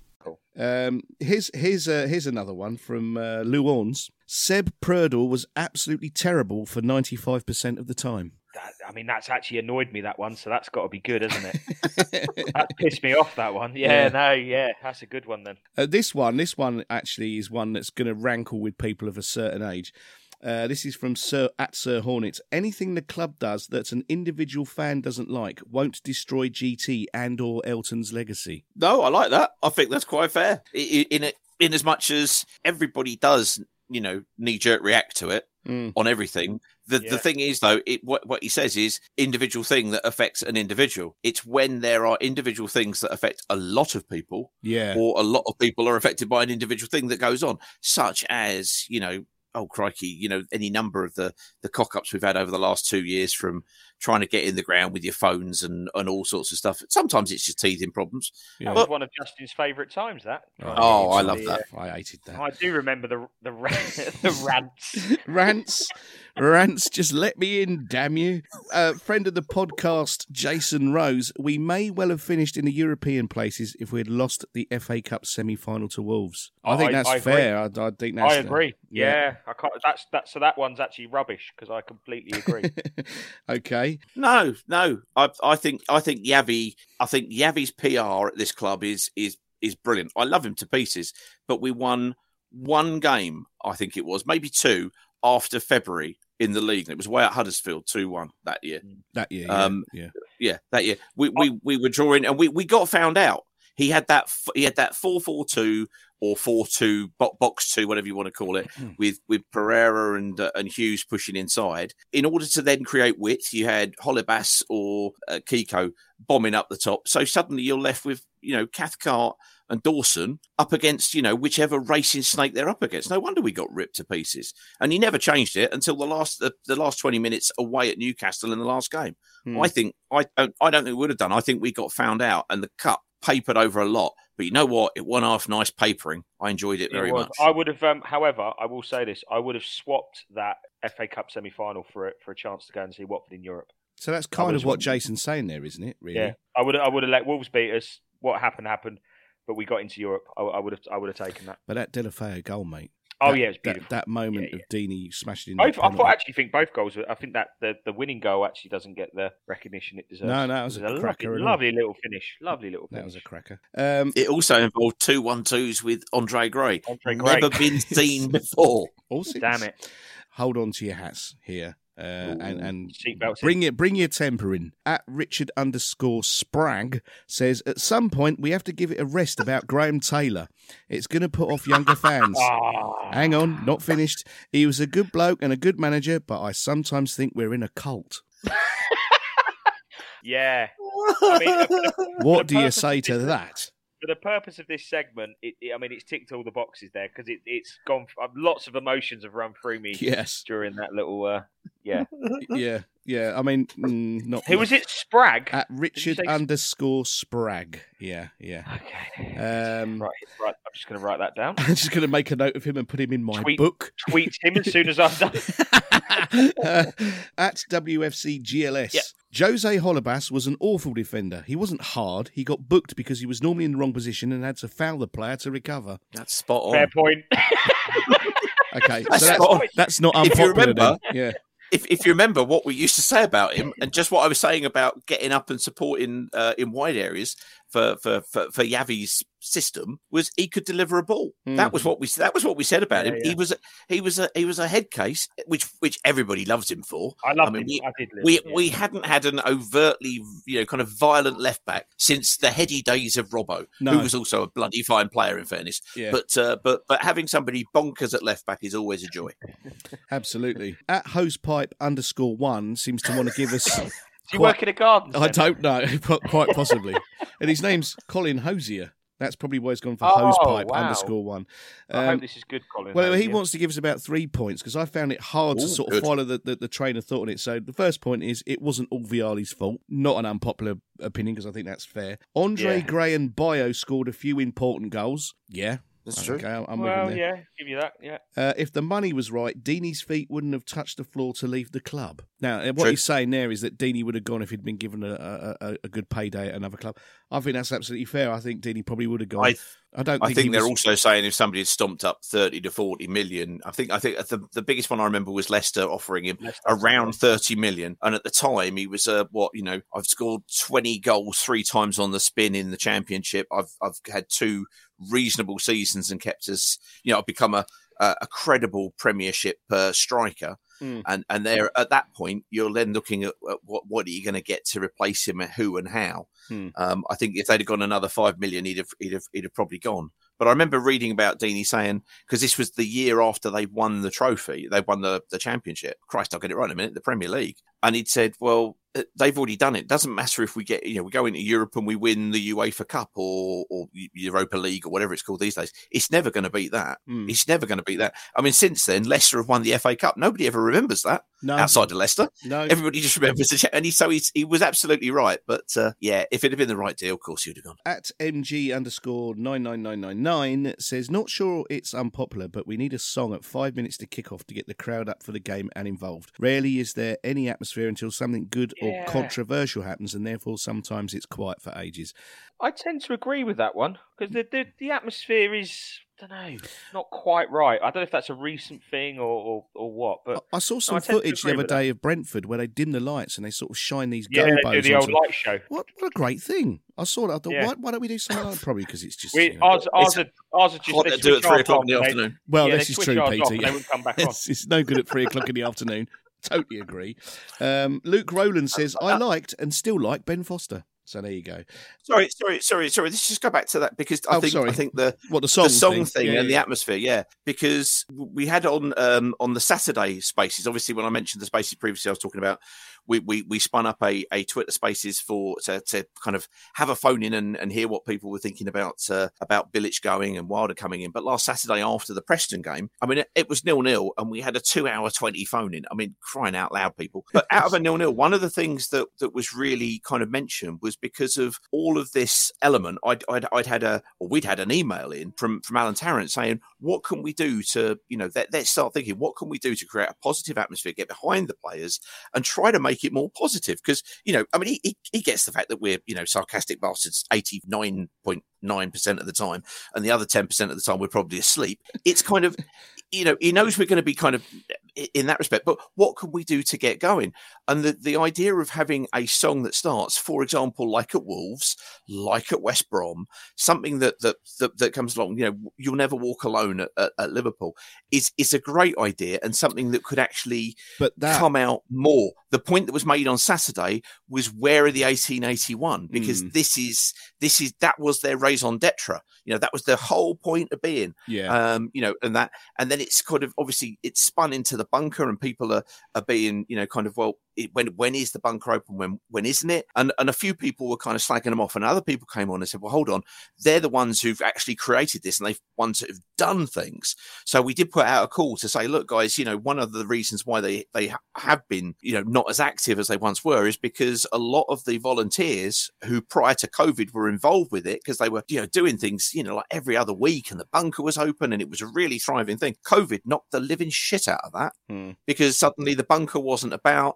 Um, here's here's uh, here's another one from uh, Lou Orns. Seb Prödl was absolutely terrible for 95% of the time. That, I mean, that's actually annoyed me that one. So that's got to be good, isn't it? that pissed me off. That one. Yeah, Yeah. No. Yeah. That's a good one then. Uh, this one, this one actually is one that's going to rankle with people of a certain age. Uh, this is from Sir at Sir Hornets. Anything the club does that an individual fan doesn't like won't destroy GT and or Elton's legacy. No, I like that. I think that's quite fair. I- I- In it, in as much as everybody does, you know, knee jerk react to it Mm. on everything. The Yeah. the thing is though, it what what he says is individual thing that affects an individual. It's when there are individual things that affect a lot of people, Yeah. or a lot of people are affected by an individual thing that goes on, such as you know. Oh crikey! You know any number of the the cock ups we've had over the last two years from trying to get in the ground with your phones and and all sorts of stuff. Sometimes it's just teething problems. That But- was one of Justin's favourite times. That. Oh, I love The, that. uh, I hated that. I do remember the the ra- the rants. Rants, rants, just let me in, damn you. Uh, friend of the podcast, Jason Rose. We may well have finished in the European places if we had lost the FA Cup semi final to Wolves. I think I- that's I fair. I, I think that's I agree. Yeah, I can't. That's that. So that one's actually rubbish because I completely agree. okay. No, no. I I think I think Javi I think Javi's PR at this club is is is brilliant. I love him to pieces, but we won one game, I think it was, maybe two after February in the league. And it was way at Huddersfield, two one that year. That year. Yeah. Um, yeah. Yeah, that year. We we, we were drawing and we, we got found out. He had that he had that four four two or four two bo- box two, whatever you want to call it, with with Pereyra and uh, and Hughes pushing inside. In order to then create width, you had Holebas or uh, Kiko bombing up the top. So suddenly you're left with you know Cathcart and Dawson up against you know whichever racing snake they're up against. No wonder we got ripped to pieces. And he never changed it until the last the, the last twenty minutes away at Newcastle in the last game. Hmm. I think I don't I don't think we would have done. I think we got found out and the cup papered over a lot. But you know what? It won off nice papering. I enjoyed it very It much. I would have. Um, however, I will say this: I would have swapped that FA Cup semi-final for a, for a chance to go and see Watford in Europe. So that's kind of have- what Jason's saying there, isn't it? Really? Yeah, I would. I would have let Wolves beat us. What happened happened, but we got into Europe. I, I would have. I would have taken that. But that Deulofeu goal, mate. Oh that, yeah, it's that- beautiful. That, moment of Deeney smashing in. Both, that I thought actually think both goals. Were, I think that the, the winning goal actually doesn't get the recognition it deserves. No, no, it was a lovely, cracker and all. lovely little finish. Lovely little That was a cracker. Um, it also involved two one twos with Andre Gray. Andre Gray. Never been seen before. All since. Damn it. Hold on to your hats here. Uh, and and bring it, bring your temper in. At Richard underscore Spragg says at some point we have to give it a rest about Graham Taylor. It's going to put off younger fans. Ah. Hang on, not finished. He was a good bloke and a good manager, but I sometimes think we're in a cult. Yeah. I mean, for the- What do you say to this- that? For the purpose of this segment, it, it- I mean, it's ticked all the boxes there because it, it's gone. uh, Lots of emotions have run through me. Yes. During that little, uh, yeah. Yeah, yeah. I mean, mm, not. Who was it? Spragg. At Richard say- underscore Spragg. Yeah, yeah. Okay. Um, Right, right. I'm just going to write that down. I'm just going to make a note of him and put him in my Tweet- book. Tweet him as soon as I'm done. At WFC GLS. Yeah. Jose Holebas was an awful defender. He wasn't hard. He got booked because he was normally in the wrong position and had to foul the player to recover. That's spot on. Fair point. Okay, That's so that's, spot on. that's not If you unpopular. remember- then. Yeah. if if you remember what we used to say about him, and just what I was saying about getting up and supporting uh, in wide areas for for for, for Javi's system, was he could deliver a ball. That was what we that was what we said about Yeah, him. yeah. He was a, he was a he was a head case, which which everybody loves him for. I loved mean, him. we, I did love we yeah. we hadn't had an overtly you know kind of violent left back since the heady days of Robbo, No. who was also a bloody fine player in fairness. Yeah. But uh, but but having somebody bonkers at left back is always a joy. Absolutely. At hosepipe underscore one seems to want to give us. Do you work in a garden? I centre? don't know, but quite possibly. and his name's Colin Hosier. That's probably why he's gone for Oh, hosepipe wow. underscore one. I Um, hope this is good, Colin. Well, he wants to give us about three points because I found it hard to Ooh, sort of follow the, the, the train of thought on it. So the first point is it wasn't all Vialli's fault. Not an unpopular opinion because I think that's fair. Andre Yeah. Gray and Bio scored a few important goals. Yeah. That's true. Okay, I'm I'm Well, with there. yeah, give you that. Yeah. Uh, if the money was right, Deeney's feet wouldn't have touched the floor to leave the club. Now, uh, what True. he's saying there is that Deeney would have gone if he'd been given a, a, a, a good payday at another club. I think that's absolutely fair. I think Deeney probably would have gone. I- I don't I think, think, they're was- also saying if somebody had stomped up thirty to forty million, I think I think the, the biggest one I remember was Leicester offering him Leicester, around thirty million, and at the time he was uh, what you know I've scored twenty goals three times on the spin in the championship. I've I've had two reasonable seasons and kept us you know become a uh, a credible Premiership uh, striker. Mm. And and there at that point, you're then looking at, at what what are you going to get to replace him, and who and how. Hmm. Um, I think if they'd have gone another five million, he'd have he'd have he'd have probably gone. But I remember reading about Deeney saying because this was the year after they won the trophy, they won the the championship. Christ, I'll get it right in a minute. The Premier League, and he'd said, "Well, they've already done it. Doesn't matter if we get you know we go into Europe and we win the UEFA Cup or or Europa League or whatever it's called these days. It's never going to beat that. Hmm. It's never going to beat that. I mean, since then, Leicester have won the FA Cup. Nobody ever remembers that No. outside of Leicester. No. Everybody just remembers the and he so he's, he was absolutely right. But uh, yeah, if it had been the right deal, of course he'd have gone. At MG underscore 99999 says, Not sure it's unpopular, but we need a song at five minutes to kick off to get the crowd up for the game and involved. Rarely is there any atmosphere until something good Yeah. or controversial happens, and therefore sometimes it's quiet for ages. I tend to agree with that one because the, the the atmosphere is I don't know not quite right. I don't know if that's a recent thing or or, or what, but I saw No, some I footage the other with that. day of Brentford where they dim the lights and they sort of shine these Yeah, gobos. they do the old onto- light show. What, what a great thing! I saw that. I thought, Yeah. why, why don't we do something like that? Probably because it's just. We, you know- ours, ours, are, ours are just Hot to do switch at three ours o'clock in the off they- afternoon. Well, yeah, this is true, ours Peter. yeah. They wouldn't come back on. it's, it's no good at three o'clock in the afternoon. Totally agree. Um, Luke Rowland says, I liked and still like Ben Foster. So there you go. Sorry, sorry, sorry, sorry. Let's just go back to that because I Oh, think sorry. I think the What, the song song thing? thing, Yeah, and the atmosphere, yeah. Because we had on um, on the Saturday Spaces. Obviously, when I mentioned the Spaces previously, I was talking about we we, we spun up a, a Twitter Spaces for to, to kind of have a phone in and, and hear what people were thinking about uh, about Bilic going and Wilder coming in. But last Saturday after the Preston game, I mean, it, it was nil nil, and we had a two hour twenty phone in. I mean, crying out loud, people. But out of a nil nil, one of the things that that was really kind of mentioned was because of all of this element. I'd I'd, I'd had a or we'd had an email in from from Alan Tarrant saying, what can we do to you know let, let's start thinking what can we do to create a positive atmosphere, get behind the players, and try to make it more positive because you know I mean he, he he gets the fact that we're you know sarcastic bastards eighty nine point nine percent of the time, and the other ten percent of the time we're probably asleep. It's kind of you know he knows we're going to be kind of in that respect, but what can we do to get going? And the the idea of having a song that starts, for example, like at Wolves, like at West Brom, something that that that, that comes along, you know, you'll never walk alone at, at, at Liverpool, is is a great idea and something that could actually But that- come out more. The point that was made on Saturday was where are the 1881 because Mm. this is this is that was their raison d'etre. You know, that was the whole point of being. Yeah. Um, you know, and that and then it's kind of obviously it's spun into the bunker and people are are being, you know, kind of well, it, when when is the bunker open? When when isn't it? And and a few people were kind of slagging them off, and other people came on and said, well, hold on, they're the ones who've actually created this, and they've ones that have done things. So we did put out a call to say, look, guys, you know, one of the reasons why they they have been, you know, not as active as they once were is because a lot of the volunteers who prior to COVID were involved with it because they were, you know, doing things, you know, like every other week, and the bunker was open, and it was a really thriving thing. COVID knocked the living shit out of that Hmm. because suddenly the bunker wasn't about.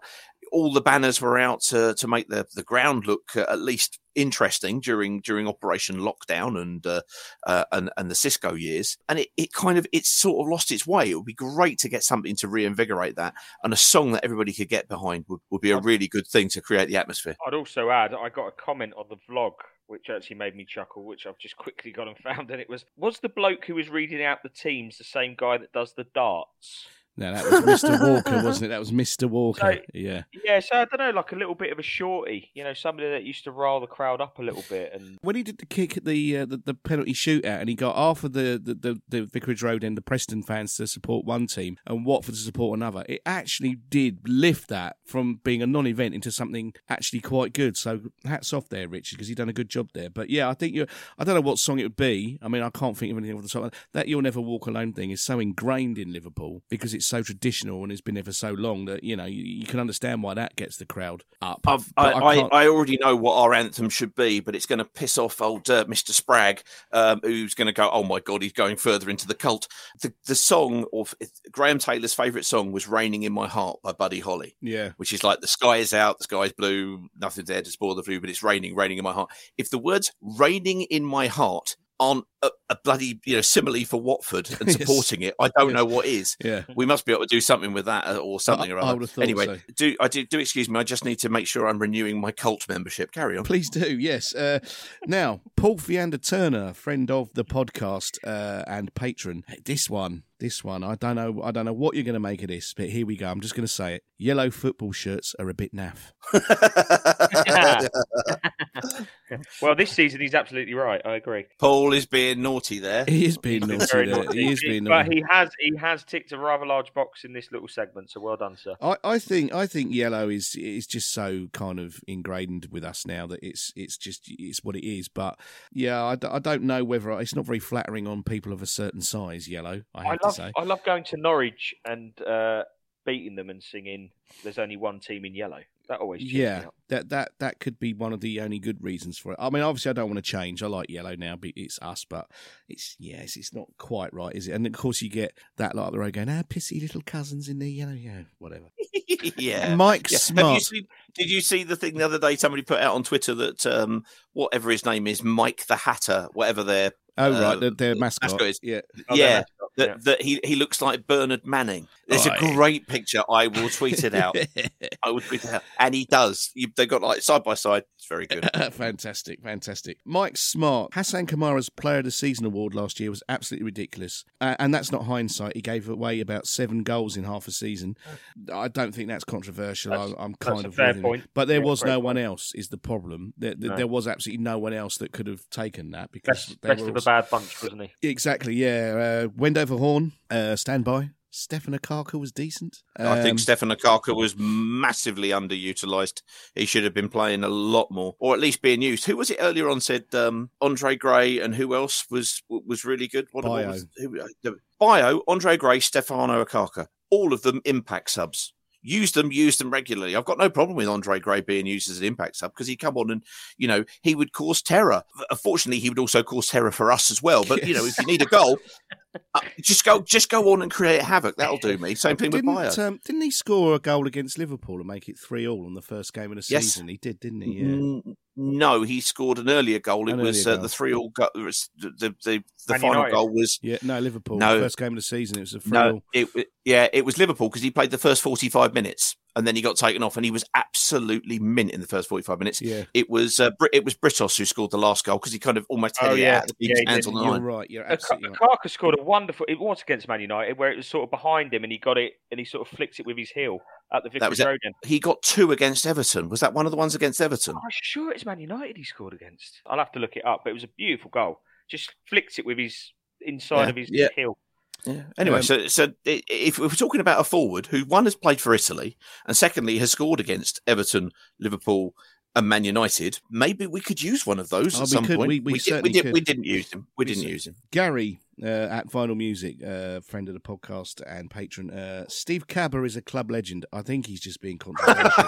All the banners were out to, to make the, the ground look uh, at least interesting during during Operation Lockdown and uh, uh, and and the Xisco years, and it, it kind of it's sort of lost its way. It would be great to get something to reinvigorate that, and a song that everybody could get behind would, would be a really good thing to create the atmosphere. I'd also add, I got a comment on the vlog which actually made me chuckle, which I've just quickly gone and found, and it was was the bloke who was reading out the teams the same guy that does the darts? No, that was Mr. Walker, wasn't it? That was Mr. Walker. So- yeah. Yeah, so I don't know, like a little bit of a shorty, you know, somebody that used to rile the crowd up a little bit, and When he did the kick at the, uh, the the penalty shootout, and he got half of the, the, the, the Vicarage Road and the Preston fans to support one team and Watford to support another, it actually did lift that from being a non-event into something actually quite good. So hats off there, Richard, because you've done a good job there. But yeah, I think you. I don't know what song it would be. I mean, I can't think of anything off the top. That "You'll Never Walk Alone" thing is so ingrained in Liverpool because it's so traditional and it's been there for so long that you know you, you can understand why that gets the crowd up. I, I, I already know what our anthem should be, but it's going to piss off old uh, Mr. Spragg, um, who's going to go, oh my God, he's going further into the cult. The, the song of Graham Taylor's favourite song was Raining in My Heart by Buddy Holly. Yeah. Which is like the sky is out, the sky is blue, nothing's there to spoil the view, but it's raining, raining in my heart. If the words raining in my heart aren't a, a bloody you know simile for Watford and Yes. supporting it, I don't Yes. know what is. Yeah. We must be able to do something with that uh, or something or I other. would have thought anyway, so. do I do, do excuse me? I just need to make sure I'm renewing my cult membership. Carry on. Please do, yes. Uh, now, Paul Fiander Turner, friend of the podcast uh, and patron. This one, this one, I don't know, I don't know what you're going to make of this, but here we go. I'm just going to say it. Yellow football shirts are a bit naff. well, this season he's absolutely right. I agree. Paul is being naughty there. He is being He's naughty. very there. naughty. He is being naughty. but he has he has ticked a rather large box in this little segment. So well done, sir. I, I think I think yellow is is just so kind of ingrained with us now that it's it's just it's what it is. But yeah, I, d- I don't know whether it's not very flattering on people of a certain size. Yellow, I have I to love say. I love going to Norwich and uh, beating them and singing. There's only one team in yellow. That always Yeah, that that that could be one of the only good reasons for it. I mean, obviously, I don't want to change. I like yellow now, but it's us. But it's yes, it's not quite right, is it? And of course, you get that lot of the road going, "Ah, pissy little cousins in the yellow, yeah, whatever." yeah, Mike Yeah. Have Smart. you seen, did you see the thing the other day? Somebody put out on Twitter that um, whatever his name is, Mike the Hatter, whatever their Oh uh, right, their, their mascot. is. Yeah, Oh, yeah, mascot, that, yeah. that he, he looks like Bernard Manning. There's Aye. a great picture. I will tweet it out. I will tweet it out, and he does. You, they got like side by side. It's very good. fantastic, fantastic. Mike Smart, Hassan Kamara's Player of the Season award last year was absolutely ridiculous, uh, and that's not hindsight. He gave away about seven goals in half a season. I don't think that's controversial. That's- I, I'm that's kind a of fair with him. point. but there Yeah, was no point. one else. Is the problem? There, there, No. there was absolutely no one else that could have taken that because Best, they best were of all a bad bunch, wasn't he? Exactly, yeah. Uh, Wendover Horn, uh, stand by. Stefan Okaka was decent. I think Um, Stefan Okaka was massively underutilized. He should have been playing a lot more, or at least being used. Who was it earlier on? Said um, Andre Gray, and who else was was really good? What, what Bio. was who, uh, Bio, Andre Gray, Stefano Okaka, all of them impact subs. Use them, use them regularly. I've got no problem with Andre Gray being used as an impact sub because he'd come on and, you know, he would cause terror. Unfortunately, he would also cause terror for us as well. But, you know, if you need a goal, uh, just go just go on and create havoc. That'll do me. Same thing with Bio. didn't, um, didn't he score a goal against Liverpool and make it three all on the first game of the Yes. season? He did, didn't he? Yeah. N- No, he scored an earlier goal. It was earlier uh, goal. the three all. Go- the the the, the final United. goal was Yeah, no, Liverpool. No. First game of the season, it was a free no. all. It, it- yeah, it was Liverpool because he played the first forty five minutes and then he got taken off and he was absolutely mint in the first forty five minutes. Yeah. It was uh, Brit- it was Britos who scored the last goal because he kind of almost had Oh, it yeah. out. He Yeah, hands did. on the You're line. right. You're Ak- absolutely right. Okaka scored a wonderful. It was against Man United, where it was sort of behind him, and he got it, and he sort of flicked it with his heel at the That Vicarage. Road end. He got two against Everton. Was that one of the ones against Everton? I'm sure it's Man United he scored against. I'll have to look it up, but it was a beautiful goal. Just flicked it with his inside Yeah, of his yeah. heel. Yeah. Anyway, Um, so so if we're talking about a forward who one has played for Italy and secondly has scored against Everton, Liverpool, and Man United, maybe we could use one of those Oh, at we some could. point. We- we did, certainly did, could. we didn't use him. We, We didn't use him. Gary uh, at Vinyl Music, uh, friend of the podcast and patron. Uh, Steve Kabba is a club legend. I think he's just being controversial.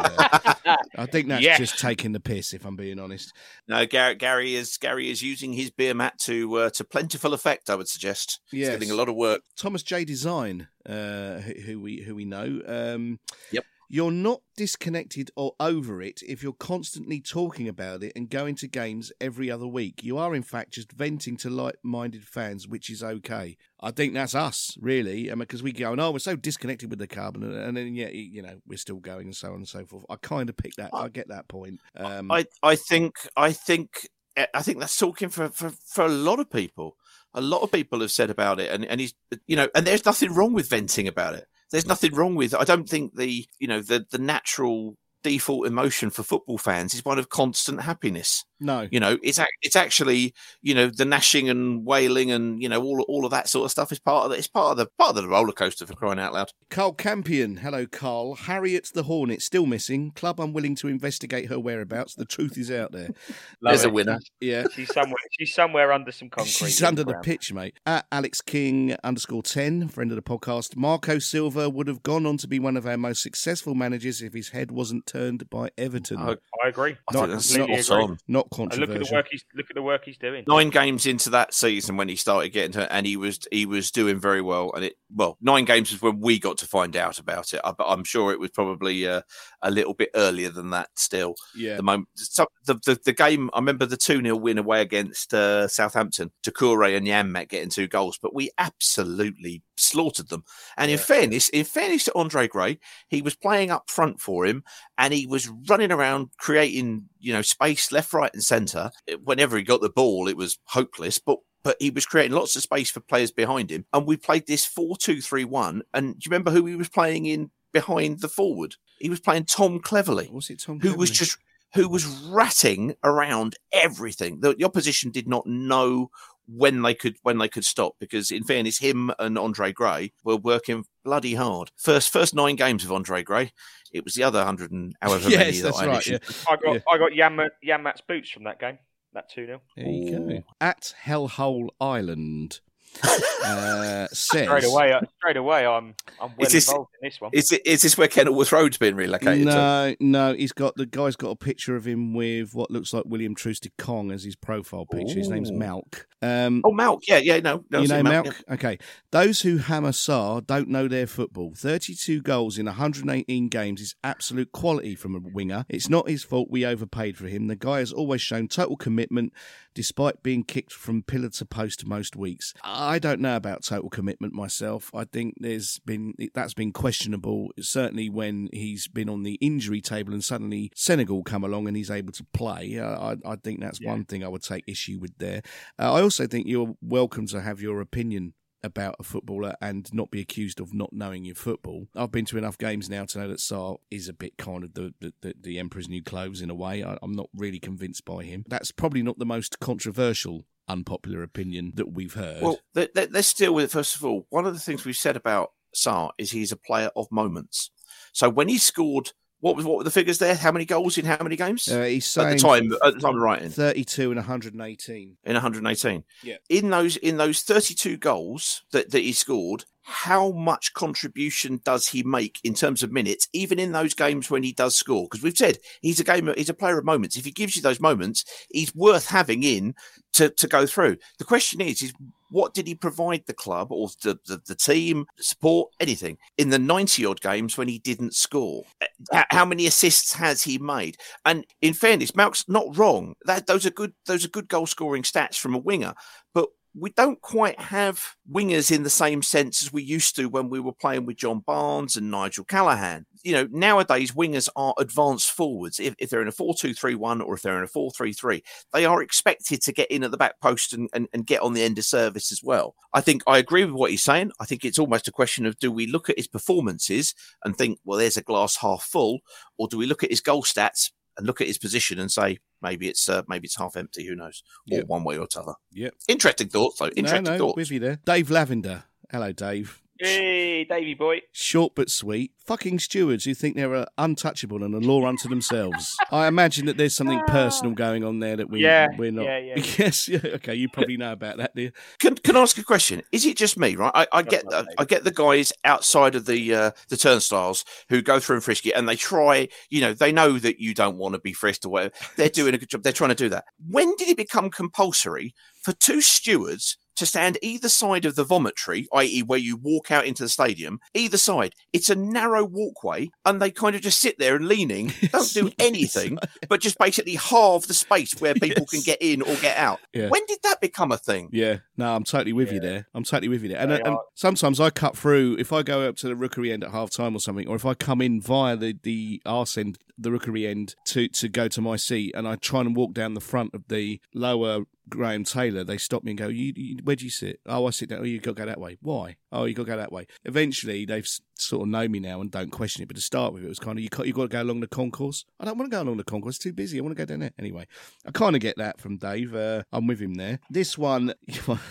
I think that's Yes. just taking the piss, if I'm being honest. No, Gary, Gary is Gary is using his beer mat to uh, to plentiful effect. I would suggest. He's Yes. getting a lot of work. Thomas J Design, uh, who, who we who we know. Um, Yep. You're not disconnected or over it if you're constantly talking about it and going to games every other week. You are, in fact, just venting to like minded fans, which is okay. I think that's us, really, because we go, and oh, we're so disconnected with the carbon, and, and then, yeah, you know, we're still going and so on and so forth. I kind of pick that, I get that point. Um, I I think I think I think that's talking for, for, for a lot of people. A lot of people have said about it, and, and he's you know, and there's nothing wrong with venting about it. There's nothing wrong with. I don't think the you know the the natural default emotion for football fans is one of constant happiness. No. You know, it's ac- it's actually you know the gnashing and wailing and you know all all of that sort of stuff is part of the, it's part of the part of the roller coaster for crying out loud. Carl Campion. Hello, Carl. Harriet the Hornet, still missing. Club unwilling to investigate her whereabouts. The truth is out there. There's a winner. Yeah. She's somewhere. She's somewhere under some concrete. She's in under the ground. pitch, mate. At Alex King underscore 10, friend of the podcast, Marco Silva would have gone on to be one of our most successful managers if his head wasn't turned by Everton. Oh, I agree. I Not- think that's completely spot agree. on. Not And look at the work he's look at the work he's doing. Nine games into that season when he started getting to, and he was he was doing very well. And it well, nine games is when we got to find out about it. I, but I'm sure it was probably uh, a little bit earlier than that. Still, Yeah. the moment so, the, the the game. I remember the two 0 win away against uh, Southampton. Doucouré and Janmaat getting two goals, but we absolutely slaughtered them. And in fairness, in fairness to Andre Gray, he was playing up front for him, and he was running around creating you know space left, right, and centre. Whenever he got the ball, it was hopeless, but. But he was creating lots of space for players behind him. And we played this 4 2 3 1. And do you remember who he was playing in behind the forward? He was playing Tom Cleverley Was it Tom? who was just who was ratting around everything. The, the opposition did not know when they could when they could stop because, in fairness, him and Andre Gray were working bloody hard. First first nine games of Andre Gray, it was the other hundred and however Yes, many that that's I right, initially- I got I got Janmaat, Janmaat's boots from that game. That two 0 There you go. At Hellhole Island uh, says Straight away, uh, straight away, I'm I'm well Is this- involved in this one. Is it is this where Kenilworth Road's been relocated? to? No, no, he's got the guy's got a picture of him with what looks like William Trusty Kong as his profile picture. His name's Ooh. Malk. Um, Oh, Malk. Yeah, yeah, no. no you know seen Malk? yeah. Okay. Those who hammer Sarr don't know their football. 32 goals in 118 games is absolute quality from a winger. It's not his fault we overpaid for him. The guy has always shown total commitment despite being kicked from pillar to post most weeks. I don't know about total commitment myself. I think there's been that's been questionable certainly when he's been on the injury table and suddenly Senegal come along and he's able to play. Uh, I, I think that's one thing I would take issue with there. Uh, I also think you're welcome to have your opinion about a footballer and not be accused of not knowing your football. I've been to enough games now to know that Sarr is a bit kind of the, the, the, Emperor's New Clothes in a way. I, I'm not really convinced by him. That's probably not the most controversial unpopular opinion that we've heard. Well, let, let, let's deal with it first of all. One of the things we've said about Sarr is he's a player of moments. So when he scored, what was what were the figures there? How many goals in how many games? Uh, he's at the time. At the time of writing, 32 and 118. in 118. Yeah. In those in those 32 goals that, that he scored, how much contribution does he make in terms of minutes, even in those games when he does score? Because we've said he's a gamer, he's a player of moments. If he gives you those moments, he's worth having in to, to go through. The question is, is what did he provide the club or the, the, the team, support, anything in the 90 odd games when he didn't score? Uh, h- How many assists has he made? And in fairness, Malk's not wrong. That those are good those are good goal scoring stats from a winger, but we don't quite have wingers in the same sense as we used to when we were playing with John Barnes and Nigel Callaghan. You know, nowadays wingers are advanced forwards. If, if they're in a 4 2 3 1 or if they're in a 4 3 3, they are expected to get in at the back post and, and, and get on the end of service as well. I think I agree with what he's saying. I think it's almost a question of do we look at his performances and think, well, there's a glass half full, or do we look at his goal stats and look at his position and say, maybe it's uh, maybe it's half empty. Who knows? Or Yep. one way or t'other. Yep. Interesting thoughts, though. Interesting no, no, thoughts. with you there. Dave Lavender. Hello, Dave. Hey, Davy boy. Short but sweet. Fucking stewards who think they're uh, untouchable and a law unto themselves. I imagine that there's something personal going on there that we, Yeah, we're not. yeah, yeah. yes, yeah. Okay, you probably know about that, do you? Can, can I ask a question? Is it just me, right? I, I get right, I get the guys outside of the uh, the turnstiles who go through and frisk you, and they try. You know, they know that you don't want to be frisked or whatever. They're doing a good job. They're trying to do that. When did it become compulsory for two stewards to stand either side of the vomitory, i.e., where you walk out into the stadium? Either side. It's a narrow walkway, and they kind of just sit there and leaning, don't do anything, but just basically halve the space where people can get in or get out. Yeah. When did that become a thing? Yeah, no, I'm totally with you there. I'm totally with you there. And, They uh, and sometimes I cut through if I go up to the rookery end at half time or something, or if I come in via the the arse end, the rookery end to to go to my seat, and I try and walk down the front of the lower Graham Taylor, they stop me and go, you, you, "Where do you sit?" Oh, I sit down. Oh, you got to go that way. Why? Oh, you got to go that way. Eventually, they've sort of know me now and don't question it. But to start with, it was kind of you got you got to go along the concourse. I don't want to go along the concourse. It's too busy. I want to go down there anyway. I kind of get that from Dave. Uh, I'm with him there. This one,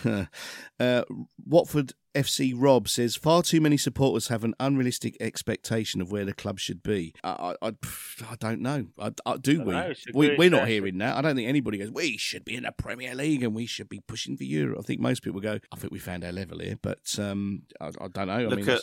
uh, Watford FC Rob says far too many supporters have an unrealistic expectation of where the club should be. I, I, I, I don't know. I, I, do we? Know, we we're not hearing that. I don't think anybody goes. We should be in the Premier League and we should be pushing for Europe. I think most people go. I think we found our level here, but um, I, I don't know. I Look mean, at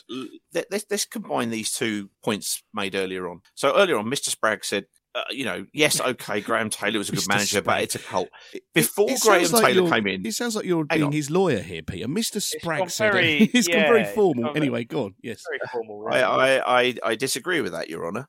let, let's, let's combine these two points made earlier on. So earlier on, Mr. Spragg said uh, you know, yes, okay, Graham Taylor was a good Mr. manager, but it's a cult. Before It Graham like Taylor came in, It sounds like you're being on. his lawyer here, Peter. Mr. Spragg gone said very- it. It's gone very formal. gone Anyway, go on. Yes. Very formal. I, I, I, I disagree with that, Your Honour.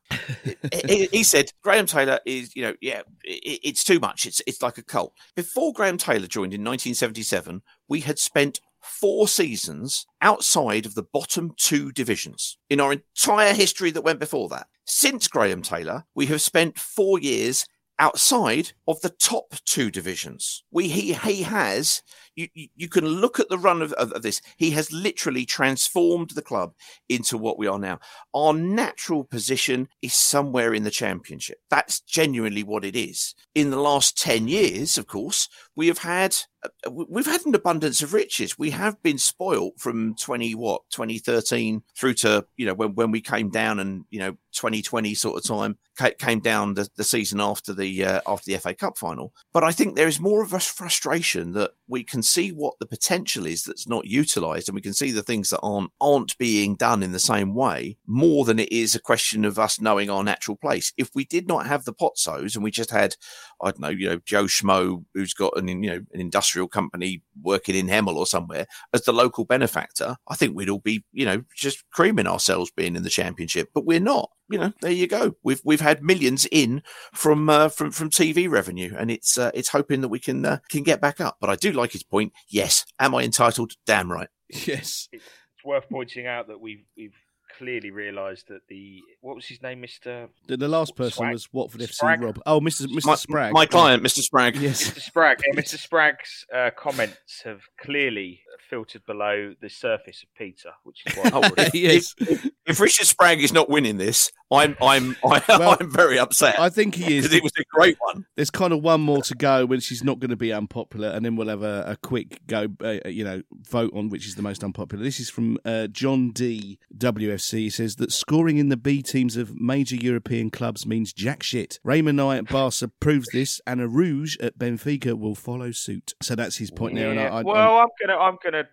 he, he said Graham Taylor is, you know, yeah, it, it's too much. It's it's like a cult. Before Graham Taylor joined in 1977, we had spent four seasons outside of the bottom two divisions in our entire history that went before that. Since Graham Taylor, we have spent four years outside of the top two divisions. We he he has you you, can look at the run of, of, of this. He has literally transformed the club into what we are now. Our natural position is somewhere in the championship. That's genuinely what it is. In the last 10 years, of course, we have had uh, we've had an abundance of riches. We have been spoilt from 20 what 2013 through to you know when when we came down and you know 2020 sort of time came down the, the season after the uh, after the FA Cup final. But I think there is more of a frustration that we can see what the potential is that's not utilised, and we can see the things that aren't aren't being done in the same way more than it is a question of us knowing our natural place. If we did not have the Pozzos and we just had I don't know, you know, Joe Schmo, who's got an, you know, an industrial company working in Hemel or somewhere as the local benefactor, I think we'd all be, you know, just creaming ourselves being in the championship, but we're not. You know, there you go. We've we've had millions in from uh, from from TV revenue, and it's uh, it's hoping that we can uh, can get back up. But I do like his point. Yes, am I entitled? Damn right. Yes. It's worth pointing out that we've we've clearly realised that the what was his name, Mister The, the last person Swag- was Watford FC Spragg? Rob. Oh, Mr. Mr. My, Spragg. my client, Mr. Spragg. Yes. Mr. Spragg. Mr. Spragg's uh, comments have clearly filtered below the surface of Peter, which is why. Oh, if, Yes. if, if Richard Spragg is not winning this, I'm I'm I, Well, I'm very upset. I think he is. because it was a great one. There's kind of one more to go when she's not going to be unpopular, and then we'll have a, a quick go, uh, you know, vote on which is the most unpopular. This is from uh, John D. WFC. He says that scoring in the B teams of major European clubs means jack shit. Rey Manaj at Barca proves this, and Araújo at Benfica will follow suit. So that's his point there. And I, Yeah, I, well, I'm gonna, I'm gonna.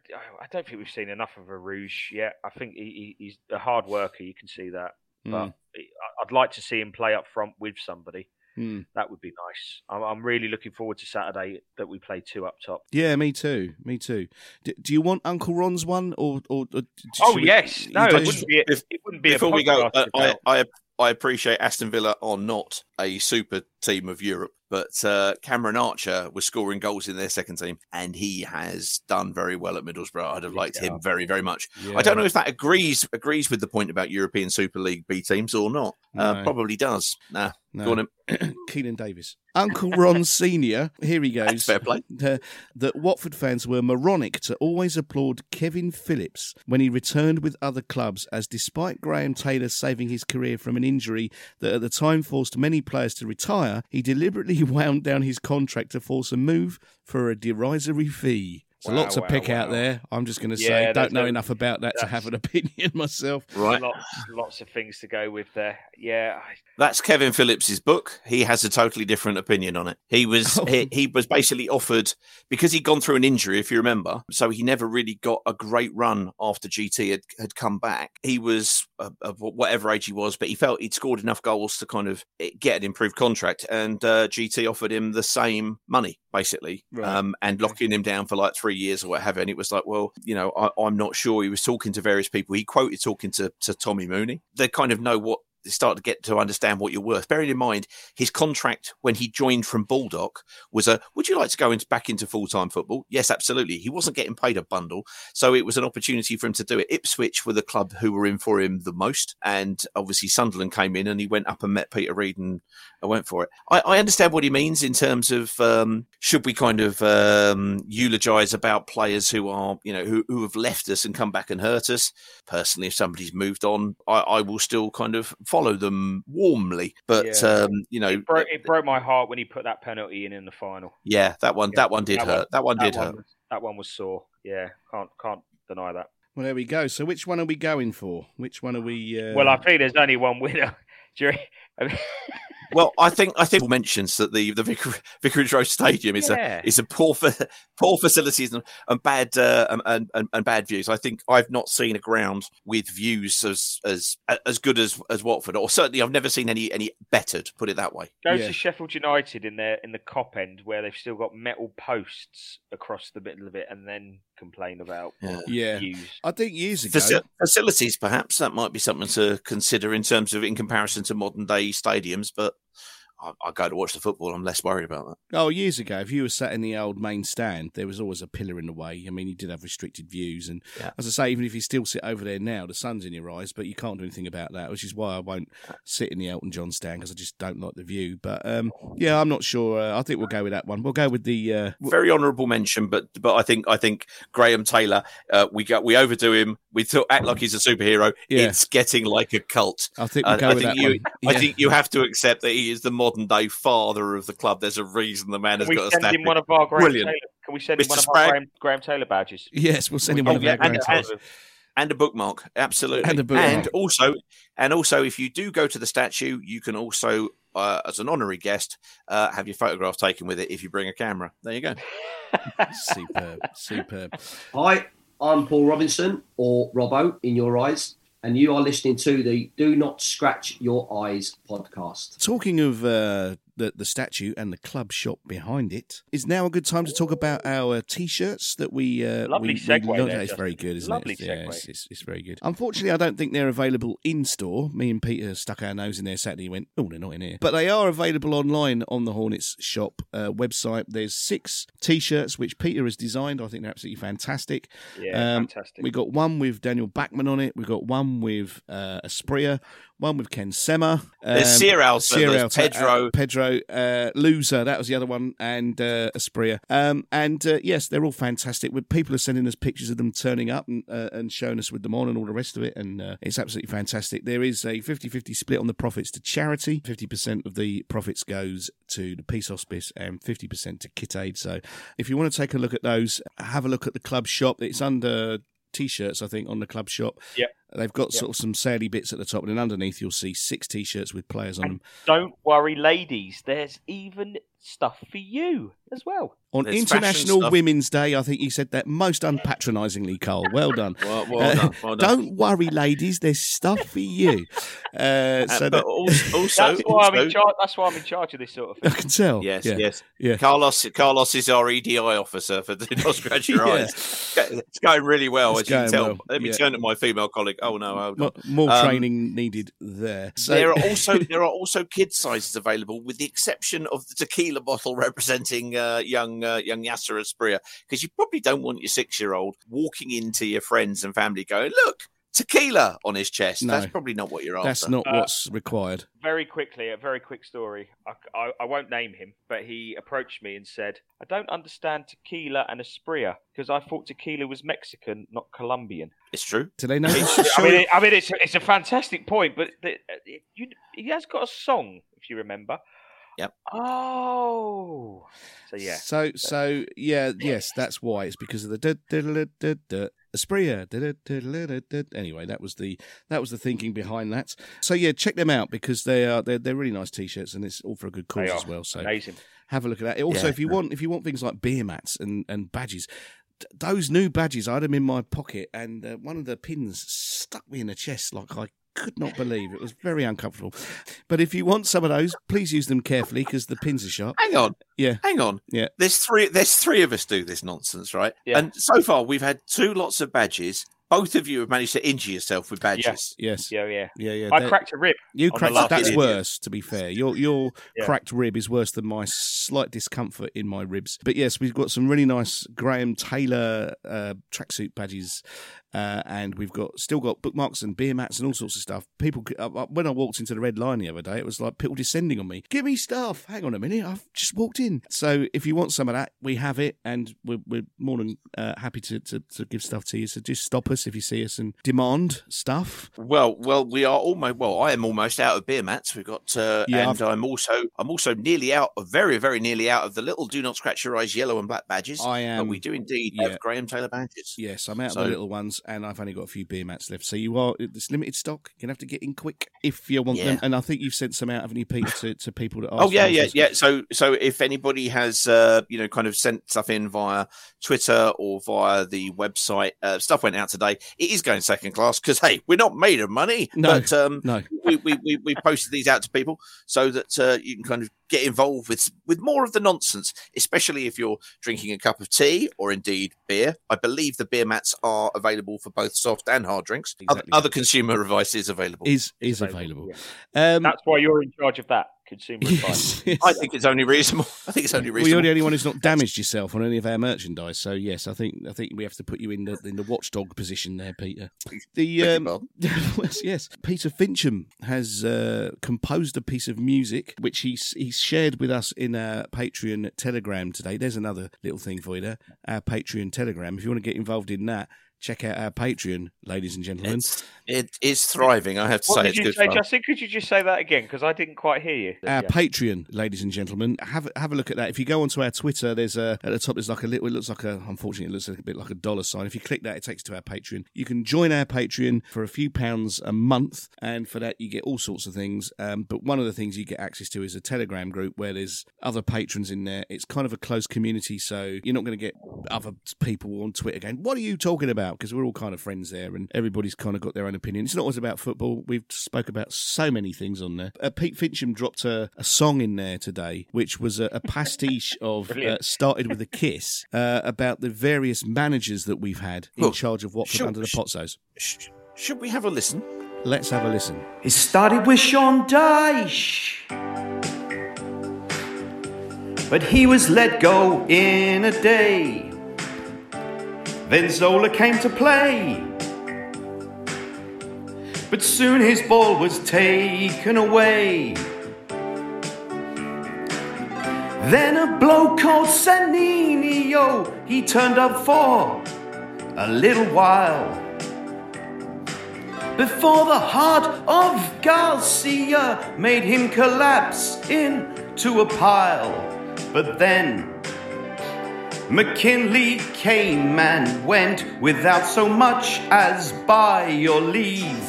I don't think we've seen enough of Araújo yet. I think he, he, he's a hard worker. You can see that, but Mm. I- I'd like to see him play up front with somebody. Hmm. That would be nice. I'm, I'm really looking forward to Saturday that we play two up top. Yeah, me too. Me too. D- do you want Uncle Ron's one, or, or, or Oh should we- yes, no, it wouldn't be. A, Bef- it wouldn't be Before a we go, uh, I, I I appreciate Aston Villa are not a super team of Europe, but uh, Cameron Archer was scoring goals in their second team, and he has done very well at Middlesbrough. I'd have liked him very, very much. Yeah. I don't know if that agrees agrees with the point about European Super League B teams or not. Uh, Probably does. Nah, No. go on. Keinan Davis. Uncle Ron Senior. Here he goes. That's fair play. Uh, that Watford fans were moronic to always applaud Kevin Phillips when he returned with other clubs, as despite Graham Taylor saving his career from an injury that at the time forced many players to retire, he deliberately wound down his contract to force a move for a derisory fee. It's a Wow, lot to wow, pick out there. I'm just going to say, there's don't know a- enough about that to have an opinion myself. Right. lots, lots of things to go with there. Yeah, That's Kevin Phillips's book. He has a totally different opinion on it. He was Oh. he, he was basically offered because he'd gone through an injury, if you remember. So he never really got a great run after GT had, had come back. He was uh, of whatever age he was, but he felt he'd scored enough goals to kind of eh, get an improved contract. And uh, GT offered him the same money, basically, Right. um, and locking him down for like three years or what have you. And it was like, well, you know, I, I'm not sure. He was talking to various people. He quoted talking to, to Tommy Mooney. They kind of know what start to get to understand what you're worth. Bearing in mind, his contract when he joined from Baldock was a Would you like to go into, back into full time football? Yes, absolutely. He wasn't getting paid a bundle. So it was an opportunity for him to do it. Ipswich were the club who were in for him the most. And obviously, Sunderland came in and he went up and met Peter Reid and I went for it. I, I understand what he means in terms of um, should we kind of um, eulogize about players who are, you know, who, who have left us and come back and hurt us. Personally, if somebody's moved on, I, I will still kind of follow them warmly. But, Yeah. um, you know, it broke, it broke my heart when he put that penalty in in the final. yeah, that one, that one did That hurt. that one did that hurt. was- that one was sore. Yeah, can't can't deny that. Well, there we go. So, which one are we going for? Which one are we? Uh... Well, I think there's only one winner. Do you- I mean, Well, I think I think mentions that the the Vicar, Vicarage Road Stadium is Yeah. a is a poor fa- poor facilities and, and bad uh, and, and and bad views. I think I've not seen a ground with views as as as good as as Watford, or certainly I've never seen any any bettered. To put it that way. Go to Sheffield United in their in the Kop end where they've still got metal posts across the middle of it, and then complain about Yeah. views. I think years ago. Faci- facilities, perhaps that might be something to consider in terms of in comparison to modern day stadiums. But I, I go to watch the football. I'm less worried about that. Oh, years ago, if you were sat in the old main stand, there was always a pillar in the way. I mean, you did have restricted views, and Yeah. as I say, even if you still sit over there now, the sun's in your eyes, but you can't do anything about that. Which is why I won't sit in the Elton John stand because I just don't like the view. But um, yeah, I'm not sure. Uh, I think we'll go with that one. We'll go with the. Uh, Very honourable mention, but but I think I think Graham Taylor. Uh, we got we overdo him. We thought act like he's a superhero. Yeah. It's getting like a cult. I think we'll go I with think that you. one. I Yeah. think you have to accept that he is the modern day father of the club. There's a reason the man has Can we got a send statue. him one of our Graham Brilliant. Taylor? Can we send him Mr. one of Spragg. our Graham, Graham Taylor badges? Yes, we'll send him Oh, one of yeah, our and, Graham and, Taylor. and a bookmark, absolutely. And a bookmark. And also, and also, if you do go to the statue, you can also, uh, as an honorary guest, uh, have your photograph taken with it if you bring a camera. There you go. superb, superb. Hi, I'm Paul Robinson, or Robbo in your eyes, and you are listening to the Do Not Scratch Your Eyes podcast. Talking of uh, the the statue and the club shop behind it, is now a good time to talk about our t-shirts that we. Uh, Lovely we, we segue looked there. It's very good, isn't Lovely it? Yeah, segue. it's, it's, it's very good. Unfortunately, I don't think they're available in store. Me and Peter stuck our nose in there Saturday. and Went, oh, they're not in here, but they are available online on the Hornets shop uh, website. There's six t-shirts which Peter has designed. I think they're absolutely fantastic. Yeah, Um, fantastic. We got one with Daniel Bachmann on it. We've got one with uh, Asprilla, one with Ken Sema. There's Sierra Alta, Pedro. uh, Pedro, uh, Louza, that was the other one, and uh, Asprilla. Um, and uh, yes, they're all fantastic. With people are sending us pictures of them turning up and, uh, and showing us with them on and all the rest of it, and uh, it's absolutely fantastic. There is a 50-50 split on the profits to charity. 50% of the profits goes to the Peace Hospice and 50% to Kit Aid. So if you want to take a look at those, have a look at the club shop. It's under t-shirts, I think, on the club shop. Yep. They've got Yep. sort of some saily bits at the top, and then underneath you'll see six t-shirts with players on them. Don't worry, ladies. There's even stuff for you as well. On There's International. Women's Day, I think you said that most unpatronisingly, Cole. Well done. Well, well Uh, done, well done. Don't worry, ladies. There's stuff for you. Uh, so Uh, that, also, also, That's why I'm in also- charge. That's why I'm in charge of this sort of thing. I can tell. Yes, yeah. yes. Yeah. Carlos, Carlos is our EDI officer for Do Not Scratch Your Yeah. Eyes. It's going really well, It's as you can tell. well, Let me yeah. turn to my female colleague. Oh no, hold on. More Um, training needed there. So, there are also there are also kid sizes available, with the exception of the tequila bottle representing uh, young uh, young Yasser Asprilla, because you probably don't want your six year old walking into your friends and family going, "Look, tequila on his chest." No. That's probably not what you're after. that's not Uh, what's required. Very quickly, a very quick story. I, I, I won't name him, but he approached me and said, "I don't understand tequila and Asprilla because I thought tequila was Mexican, not Colombian." It's true. Do they know? I mean, it, I mean, it's it's a fantastic point, but the, uh, you, he has got a song, if you remember. Yep. Oh, so yeah. So so yeah yes that's why it's because of the da, da, da, da, da, Asprilla. Anyway, that was the that was the thinking behind that. So yeah, check them out because they are they're, they're really nice t-shirts and it's all for a good cause as well. So Amazing. have a look at that. Also, Yeah. if you want if you want things like beer mats and and badges. D- Those new badges, I had them in my pocket, and uh, one of the pins stuck me in the chest like I could not believe. It was very uncomfortable. But if you want some of those, please use them carefully because the pins are sharp. Hang on, Yeah, hang on. yeah. There's three. There's three of us do this nonsense, right? Yeah. And so far, we've had two lots of badges. Both of you have managed to injure yourself with badges. Yes. Yeah, yeah. Yeah, yeah. I They're- cracked a rib. You cracked. last That's idiot. worse, to be fair. Your your Yeah. cracked rib is worse than my slight discomfort in my ribs. But yes, we've got some really nice Graham Taylor uh, tracksuit badges, uh, and we've got still got bookmarks and beer mats and all sorts of stuff. People, uh, uh, when I walked into the Red Line the other day, it was like people descending on me. Give me stuff. Hang on a minute, I've just walked in. So if you want some of that, we have it, and we're, we're more than uh, happy to, to to give stuff to you. So just stop us if you see us and demand stuff. Well, well, we are almost. Well, I am almost out of beer mats. We've got, uh, Yeah, and I'm also, I'm also nearly out, very, very nearly out of the little "Do Not Scratch Your Eyes" yellow and black badges. I am. But we do indeed yeah. have Graham Taylor badges. Yes, I'm out So- of the little ones. And I've only got a few beer mats left. So you are it's limited stock. You're gonna have to get in quick if you want Yeah. them. And I think you've sent some out, haven't you, Peter, to, to people that. Oh yeah, yeah, yeah. So, so if anybody has, uh, you know, kind of sent stuff in via Twitter or via the website, uh, stuff went out today. It is going second class because hey, we're not made of money. No, but um, no. we, we, we, we posted these out to people so that uh, you can kind of get involved with with more of the nonsense, especially if you're drinking a cup of tea or indeed beer. I believe the beer mats are available for both soft and hard drinks. Other, other consumer advice is available. Is is available. Um, That's why you're in charge of that consumer advice. I think it's only reasonable. I think it's only Well, you're the only one who's not damaged yourself on any of our merchandise. So yes, I think I think we have to put you in the in the watchdog position there, Peter. The um, yes, Peter Fincham has uh, composed a piece of music which he's he's shared with us in our Patreon Telegram today. There's another little thing for you there, our Patreon Telegram. If you want to get involved in that, check out our Patreon, ladies and gentlemen. It is thriving. I have to What say, did it's you good say, fun. Justin? Could you just say that again? Because I didn't quite hear you. Our Yeah. Patreon, ladies and gentlemen, have have a look at that. If you go onto our Twitter, there's a at the top. There's like a little. It looks like a. Unfortunately, it looks like a bit like a dollar sign. If you click that, it takes you to our Patreon. You can join our Patreon for a few pounds a month, and for that you get all sorts of things. Um, but one of the things you get access to is a Telegram group where there's other patrons in there. It's kind of a closed community, so you're not going to get other people on Twitter going, "What are you talking about?" Because we're all kind of friends there, and everybody's kind of got their own opinion. It's not always about football. We've spoke about so many things on there. Uh, Pete Fincham dropped a, a song in there today, which was a, a pastiche of uh, started with a kiss uh, about the various managers that we've had in Well, charge of Watford sure, under the sh- Pozzos. Should we have a listen? Let's have a listen. It started with Sean Dyche. But he was let go in a day. Then Zola came to play. But soon his ball was taken away. Then a bloke called Sannino, he turned up for a little while. Before the heart of Garcia made him collapse into a pile. But then McKinlay came and went without so much as by your leave.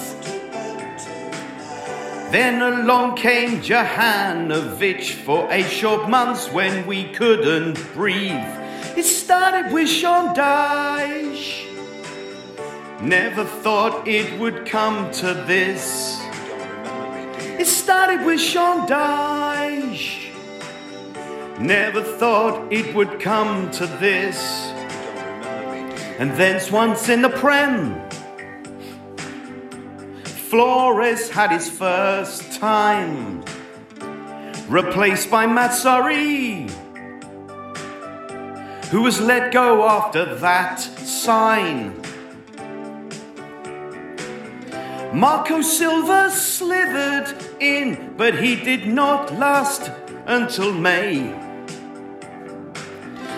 Then along came Jokanovic for eight short months when we couldn't breathe. It started with Sean Dyche. Never thought it would come to this. It started with Sean Dyche. Never thought it would come to this. And thence once in the Prem. Flores had his first time. Replaced by Mazzarri. Who was let go after that sign. Marco Silva slithered in, but he did not last until May.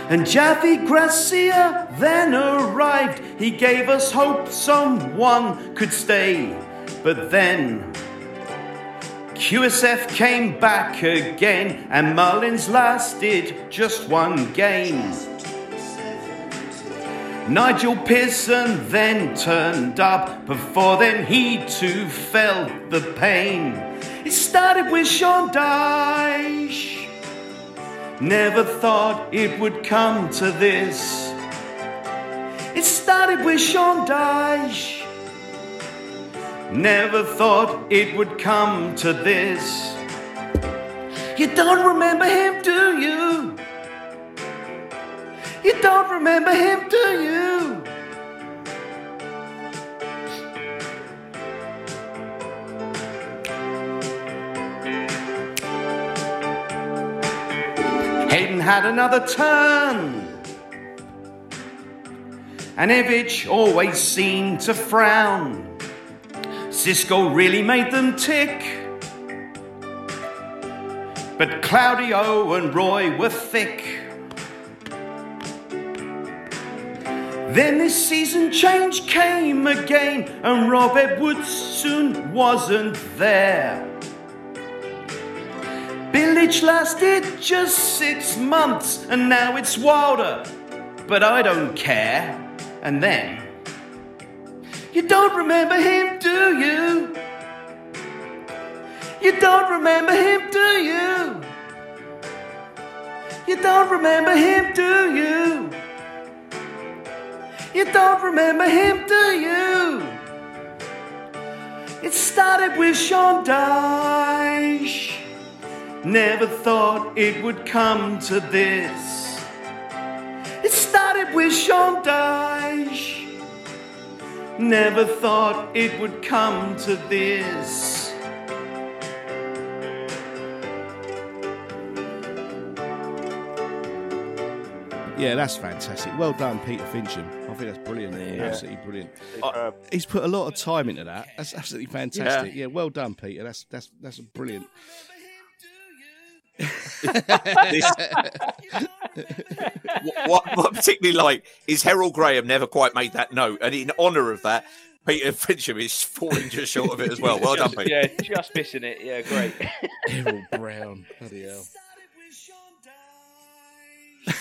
And Javi Gracia then arrived. He gave us hope someone could stay. But then QSF came back again, and Mullins lasted just one game. Nigel Pearson then turned up. Before then, he too felt the pain. It started with Sean Dyche. Never thought it would come to this. It started with Sean Dyche. Never thought it would come to this. You don't remember him, do you? You don't remember him, do you? Had another turn. And Ivic always seemed to frown. Xisco really made them tick. But Claudio and Roy were thick. Then this season change came again, and Rob Edwards soon wasn't there. Village lasted just six months, and now it's Wilder, but I don't care. And then You don't remember him, do you? You don't remember him, do you? You don't remember him, do you? You don't remember him, do you? It started with Sean Dyche. Never thought it would come to this. It started with Sean Dyche. Never thought it would come to this. Yeah, that's fantastic. Well done, Peter Fincham. I think that's brilliant. Yeah. Absolutely brilliant. Uh, he's put a lot of time into that. That's absolutely fantastic. Yeah, well done, Peter. That's that's that's brilliant. This- what, what, what I particularly like is Harold Graham never quite made that note, and in honour of that, Peter Fincham is falling just short of it as well. Well done, Peter. Yeah, just missing it. Yeah, great. Harold Brown. Bloody hell.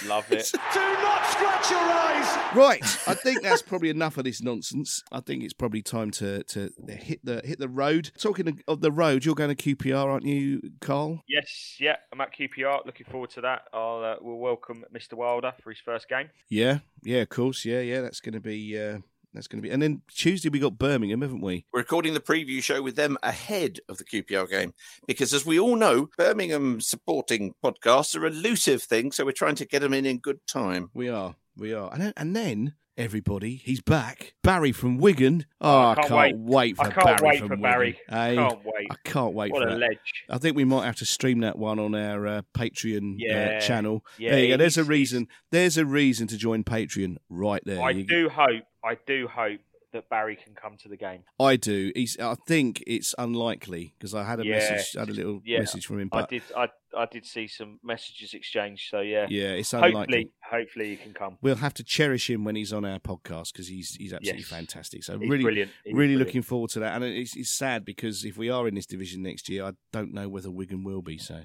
Love it. Do not scratch your eyes. Right, I think that's probably enough of this nonsense. I think it's probably time to, to hit the hit the road. Talking of- of the road, you're going to QPR, aren't you, Carl? Yes, yeah, I'm at QPR. Looking forward to that. I'll uh, we'll welcome Mr. Wilder for his first game. Yeah, yeah, of course, yeah, yeah. That's going to be uh, that's going to be. And then Tuesday we got Birmingham, haven't we? We're recording the preview show with them ahead of the QPR game because, as we all know, Birmingham supporting podcasts are elusive things, so we're trying to get them in in good time. We are, we are, and then, and then everybody, he's back. Barry from Wigan. Oh, I can't, wait. wait. for I can't Barry wait from for Wigan. Barry. Hey, Can't wait. I can't wait What for a that. ledge. I think we might have to stream that one on our uh, Patreon Yeah. uh, channel. Yeah, there you go. There's a reason. There's a reason to join Patreon right there. I You- do hope. I do hope that Barry can come to the game. I do. He's. I think it's unlikely because I had a Yeah, message. I had a little yeah, message from him. But I did. I I did see some messages exchanged. So yeah, Yeah, it's hopefully, unlikely. hopefully he can come. We'll have to cherish him when he's on our podcast because he's he's absolutely Yes. fantastic. So He's really, brilliant. He's really brilliant. looking forward to that. And it's, it's sad because if we are in this division next year, I don't know whether Wigan will be. So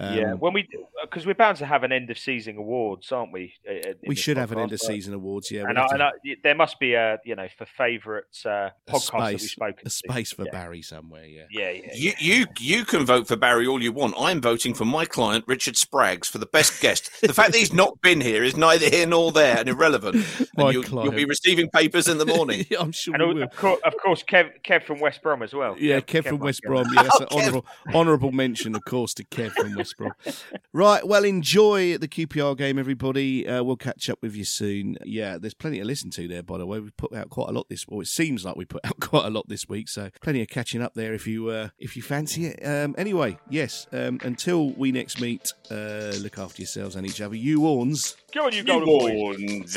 um, yeah, when we because we're bound to have an end of season awards, aren't we? uh, uh, in we this should have an end of season awards. Yeah, and, I, have and I, there must be a you know for favourite uh, a podcast that we've space, spoken a to. space for Yeah. Barry somewhere. Yeah. Yeah, yeah. You, you you can vote for Barry all you want. I'm voting for my client Richard Spraggs for the best guest. The fact that he's not been here is neither here nor there and irrelevant. My And you, you'll be receiving papers in the morning. I'm sure And we will. of course, of course, Kev, Kev from West Brom as well. Yeah, Kev, from West go. Brom. Yeah, that's an Oh, Kev. honourable, honourable mention, of course, to Kev from West Brom. Right, well, enjoy the QPR game, everybody. Uh, we'll catch up with you soon. Yeah, there's plenty to listen to there, by the way. We put out quite a lot this, or it seems like we put out quite a lot this week, so plenty of catching up there if you uh, if you fancy it. Um, anyway, yes. Um, until we next meet, uh, look after yourselves and each other. You Orns. Go on, you golden boys.